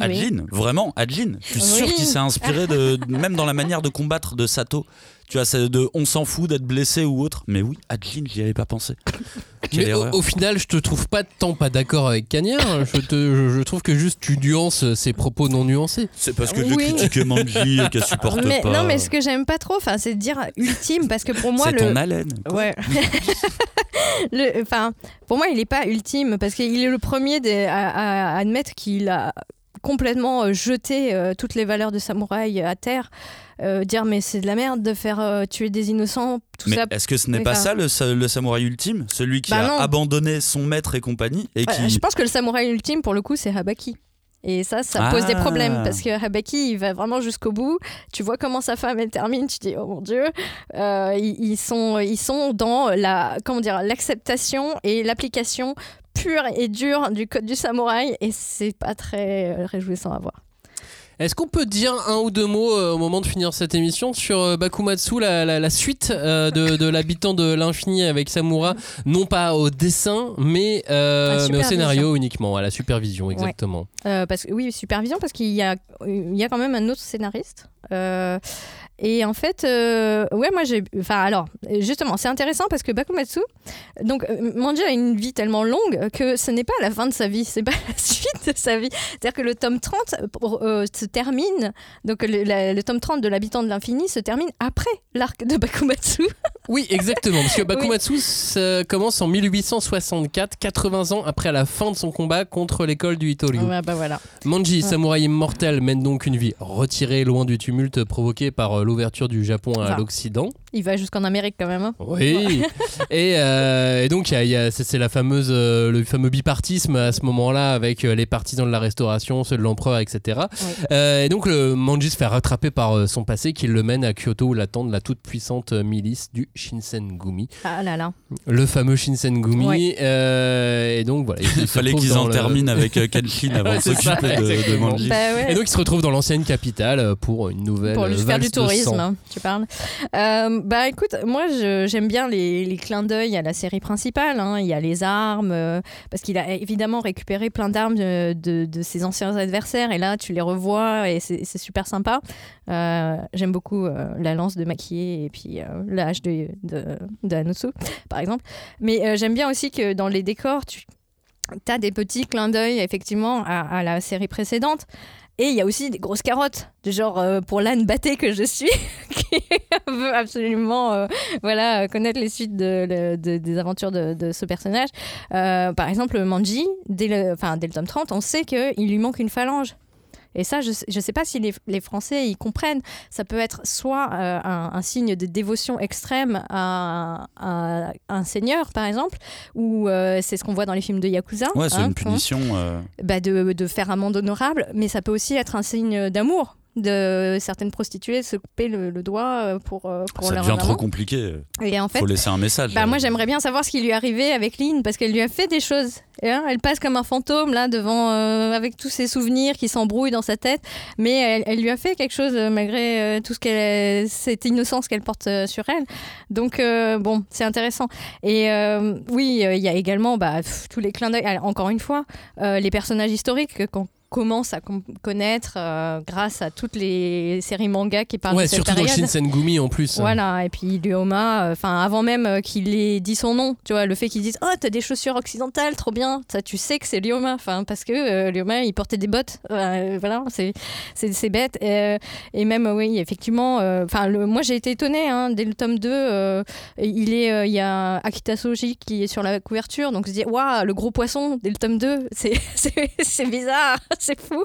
Oui. Adjin, vraiment, Adjin. Je suis sûr Oui. qu'il s'est inspiré de, même dans la manière de combattre de Sato. Tu vois, c'est de on s'en fout d'être blessé ou autre. Mais oui, Adjin, j'y avais pas pensé. Mais au, final, je te trouve pas tant pas d'accord avec Cagnard. Je, te, je, je trouve que juste tu nuances ses propos non nuancés. C'est parce que Oui. j'ai critiqué Manji et qu'elle supporte mais, pas. Non, mais ce que j'aime pas trop, c'est de dire ultime, parce que pour moi, c'est le, ton haleine. Ouais. Le- Enfin, pour moi, il n'est pas ultime parce qu'il est le premier des- à, à- à admettre qu'il a complètement euh, jeté euh, toutes les valeurs de samouraï à terre. Euh, dire mais c'est de la merde de faire euh, tuer des innocents, tout Mais ça. est-ce que ce n'est pas ça le, sa- le samouraï ultime? Celui qui Bah a non. abandonné son maître et compagnie et Ouais, qui. Je pense que le samouraï ultime, pour le coup, c'est Habaki. Et ça, ça pose des Ah. problèmes parce que Habaki, il va vraiment jusqu'au bout. Tu vois comment sa femme elle termine, tu dis oh mon dieu. Euh, ils, ils sont, ils sont dans la, comment dire, l'acceptation et l'application pure et dure du code du samouraï et c'est pas très réjouissant à voir. Est-ce qu'on peut dire un ou deux mots euh, au moment de finir cette émission sur euh, Bakumatsu, la, la- la suite euh, de, de l'habitant de l'infini avec Samura, non pas au dessin, mais, au scénario uniquement, à la supervision, exactement. Parce oui, supervision parce qu'il y a, il y a quand même un autre scénariste. Euh, et en fait, euh, ouais, moi j'ai, enfin alors, justement, c'est intéressant parce que Bakumatsu, donc euh, Manji a une vie tellement longue que ce n'est pas la fin de sa vie, c'est pas la suite de sa vie. C'est-à-dire que le tome 30 pour, euh, se termine, donc le, la- le tome 30 de l'habitant de l'infini se termine après l'arc de Bakumatsu. Oui, exactement, parce que Bakumatsu ça commence en 1864, 80 ans après la fin de son combat contre l'école du Hitoryu. Ouais, bah voilà. Manji, Ouais. samouraï immortel, mène donc une vie retirée loin du tumulte provoqué par euh, l'ouverture du Japon à Enfin, l'Occident. Il va jusqu'en Amérique quand même. hein. Oui. et, euh, et donc, il y a- il y a- c'est la fameuse, euh, le fameux bipartisme à ce moment-là avec euh, les partisans de la Restauration, ceux de l'empereur, etc. Oui. Euh, et donc, le Manji se fait rattraper par euh, son passé qui le mène à Kyoto où l'attendent la toute puissante milice du Shinsengumi. Ah là là. Le fameux Shinsengumi. Euh, et donc, voilà. Il, Il fallait qu'ils en terminent avec euh, Kenshin avant de s'occuper de, de. Manji. Bah ouais. Et donc, il se retrouve dans l'ancienne capitale pour une nouvelle. pour lui faire du tourisme, hein, tu parles. Bah écoute, moi j'aime bien les, les clins d'œil à la série principale. hein. Il y a les armes, euh, parce qu'il a évidemment récupéré plein d'armes de, ses anciens adversaires, et là tu les revois et c'est super sympa. Euh, j'aime beaucoup euh, la lance de Maquillé et puis la hache de, de, par exemple. Mais j'aime bien aussi que dans les décors, tu as des petits clins d'œil effectivement à la série précédente. Et il y a aussi des grosses carottes, du genre euh, pour l'âne batté que je suis, qui veut absolument euh, voilà, connaître les suites de, des aventures de, de ce personnage. Euh, par exemple, Manji, dès le, enfin, dès le tome 30, on sait qu'il lui manque une phalange. Et ça, je ne sais pas si les, les Français y comprennent. Ça peut être soit euh, un, un signe de dévotion extrême à, à un seigneur, par exemple, ou euh, c'est ce qu'on voit dans les films de Yakuza. Ouais, c'est hein, une punition. euh, bah, de, de faire amende honorable, mais ça peut aussi être un signe d'amour de certaines prostituées se couper le, le doigt euh, pour, euh, pour ça leur devient trop compliqué. Et en fait, Faut laisser un message. bah, moi j'aimerais bien savoir ce qui lui est arrivé avec Lynn parce qu'elle lui a fait des choses. Et, hein, elle passe comme un fantôme là devant euh, avec tous ses souvenirs qui s'embrouillent dans sa tête, mais elle, elle lui a fait quelque chose euh, malgré euh, tout ce qu'elle cette innocence qu'elle porte euh, sur elle. Donc euh, bon, c'est intéressant. Et euh, oui, euh, il y a également bah, pff, tous les clins d'œil. Encore une fois, euh, les personnages historiques qu'on commence à connaître euh, grâce à toutes les séries manga qui parlent Ouais, de cette surtout dans période. Shinsengumi en plus. Voilà, et puis Ryoma, enfin avant même euh, qu'il ait dit son nom, tu vois, le fait qu'il dise Oh, t'as des chaussures occidentales, trop bien, ça tu sais que c'est Ryoma, enfin parce que euh, Ryoma il portait des bottes, Euh, voilà, c'est c'est bête. Euh, et même, euh, oui, effectivement, euh, enfin moi j'ai été étonnée, hein, dès le tome 2, euh, il est, euh, il y a Akita Soji qui est sur la couverture, donc je dis Waouh, le gros poisson, dès le tome 2, c'est c'est- c'est bizarre, c'est fou.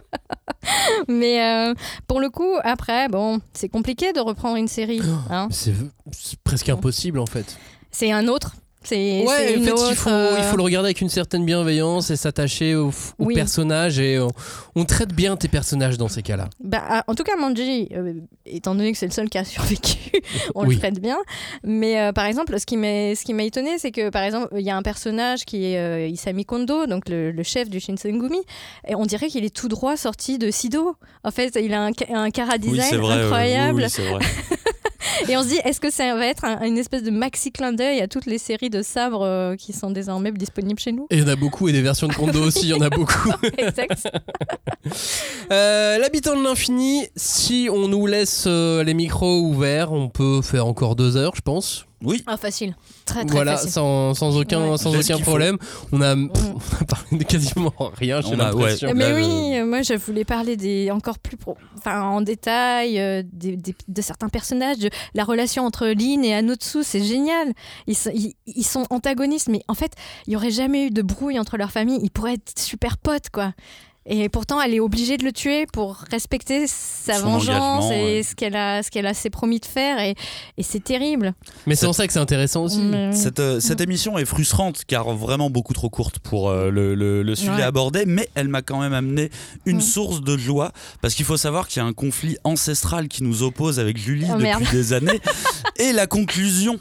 Mais euh, pour le coup, après, bon, c'est compliqué de reprendre une série. hein. C'est c'est presque impossible en fait. C'est un autre. C'est Ouais, c'est en fait, autre, il, faut, euh, il faut le regarder avec une certaine bienveillance et s'attacher au, au Oui. personnage. Et on, on traite bien tes personnages dans ces cas-là. bah, ah, en tout cas, Manji, euh, étant donné que c'est le seul qui a survécu, on Oui. le traite bien. Mais euh, par exemple, ce qui m'a ce qui m'a étonné, c'est que par exemple, il y a un personnage qui est euh, Isami Kondo, donc le, le chef du Shinsengumi, et on dirait qu'il est tout droit sorti de Sido. En fait, il a un, un cara Oui, design c'est vrai. euh, incroyable. oui, oui, c'est vrai. Et on se dit, est-ce que ça va être un- une espèce de maxi clin d'œil à toutes les séries de sabres euh, qui sont désormais disponibles chez nous? Et il y en a beaucoup, et des versions de Kondo aussi, il y en a beaucoup. Exact. Euh, L'habitant de l'infini, si on nous laisse euh, les micros ouverts, on peut faire encore deux heures, je pense. Oui, Ah, facile. Très, très voilà, facile. sans, sans aucun, Ouais. sans aucun problème. On a, pff, on a parlé de quasiment rien, j'ai l'impression. ouais. Mais Là, oui, euh, moi je voulais parler des encore plus pro- enfin en détail euh, des- des- de certains personnages, de la relation entre Lin et Anotsu, c'est génial. Ils, sont- ils, ils sont antagonistes, mais en fait, il n'y aurait jamais eu de brouille entre leurs familles. Ils pourraient être super potes, quoi. Et pourtant, elle est obligée de le tuer pour respecter sa Son vengeance et ouais. ce qu'elle a, ce qu'elle a s'est promis de faire. Et, et c'est terrible. Mais c'est en ça que c'est intéressant aussi. Mais- Cette, euh, cette émission est frustrante car vraiment beaucoup trop courte pour euh, le, le- le sujet Ouais. abordé, mais elle m'a quand même amené une source de joie parce qu'il faut savoir qu'il y a un conflit ancestral qui nous oppose avec Julie Oh, depuis merde. des années et la conclusion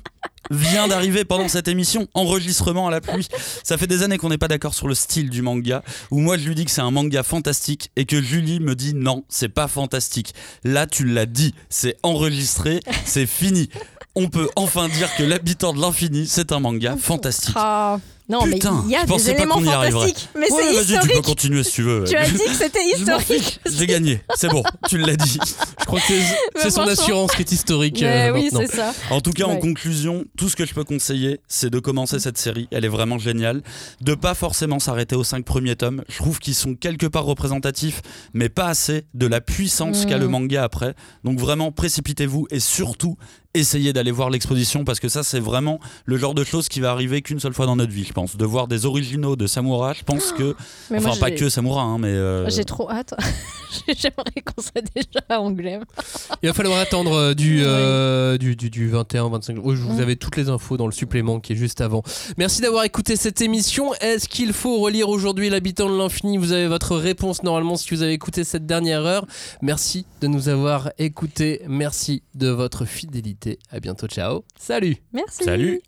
vient d'arriver pendant cette émission, enregistrement à la pluie. Ça fait des années qu'on n'est pas d'accord sur le style du manga, où moi je lui dis que c'est un manga fantastique et que Julie me dit non, c'est pas fantastique. Là tu l'as dit, c'est enregistré, c'est fini. On peut enfin dire que l'habitant de l'infini, c'est un manga fantastique. Ah, non, Putain, mais il y a je des pensais pas éléments qu'on y arriverait. fantastiques. Mais Ouais, c'est vas-y, tu peux historique. continuer si tu veux. Tu as dit que c'était historique. J'ai gagné, c'est bon, tu l'as dit. Je crois que c'est son assurance qui est historique. Mais euh, oui, maintenant. c'est ça. En tout cas, en conclusion, tout ce que je peux conseiller, c'est de commencer cette série. Elle est vraiment géniale. De pas forcément s'arrêter aux cinq premiers tomes. Je trouve qu'ils sont quelque part représentatifs, mais pas assez de la puissance qu'a le manga après. Donc vraiment, précipitez-vous et surtout, essayez d'aller voir l'exposition parce que ça c'est vraiment le genre de choses qui va arriver qu'une seule fois dans notre vie je pense de voir des originaux de Samoura je pense que Mais moi, enfin pas que Samoura hein, mais euh, J'ai trop hâte. J'aimerais qu'on soit déjà anglais. Il va falloir attendre euh, du, euh, du, du, du 21, 25. Oh, je vous Mm. avez toutes les infos dans le supplément qui est juste avant. Merci d'avoir écouté cette émission. Est-ce qu'il faut relire aujourd'hui L'habitant de l'infini? Vous avez votre réponse normalement si vous avez écouté cette dernière heure. Merci de nous avoir écoutés. Merci de votre fidélité. À bientôt. Ciao. Salut. Merci. salut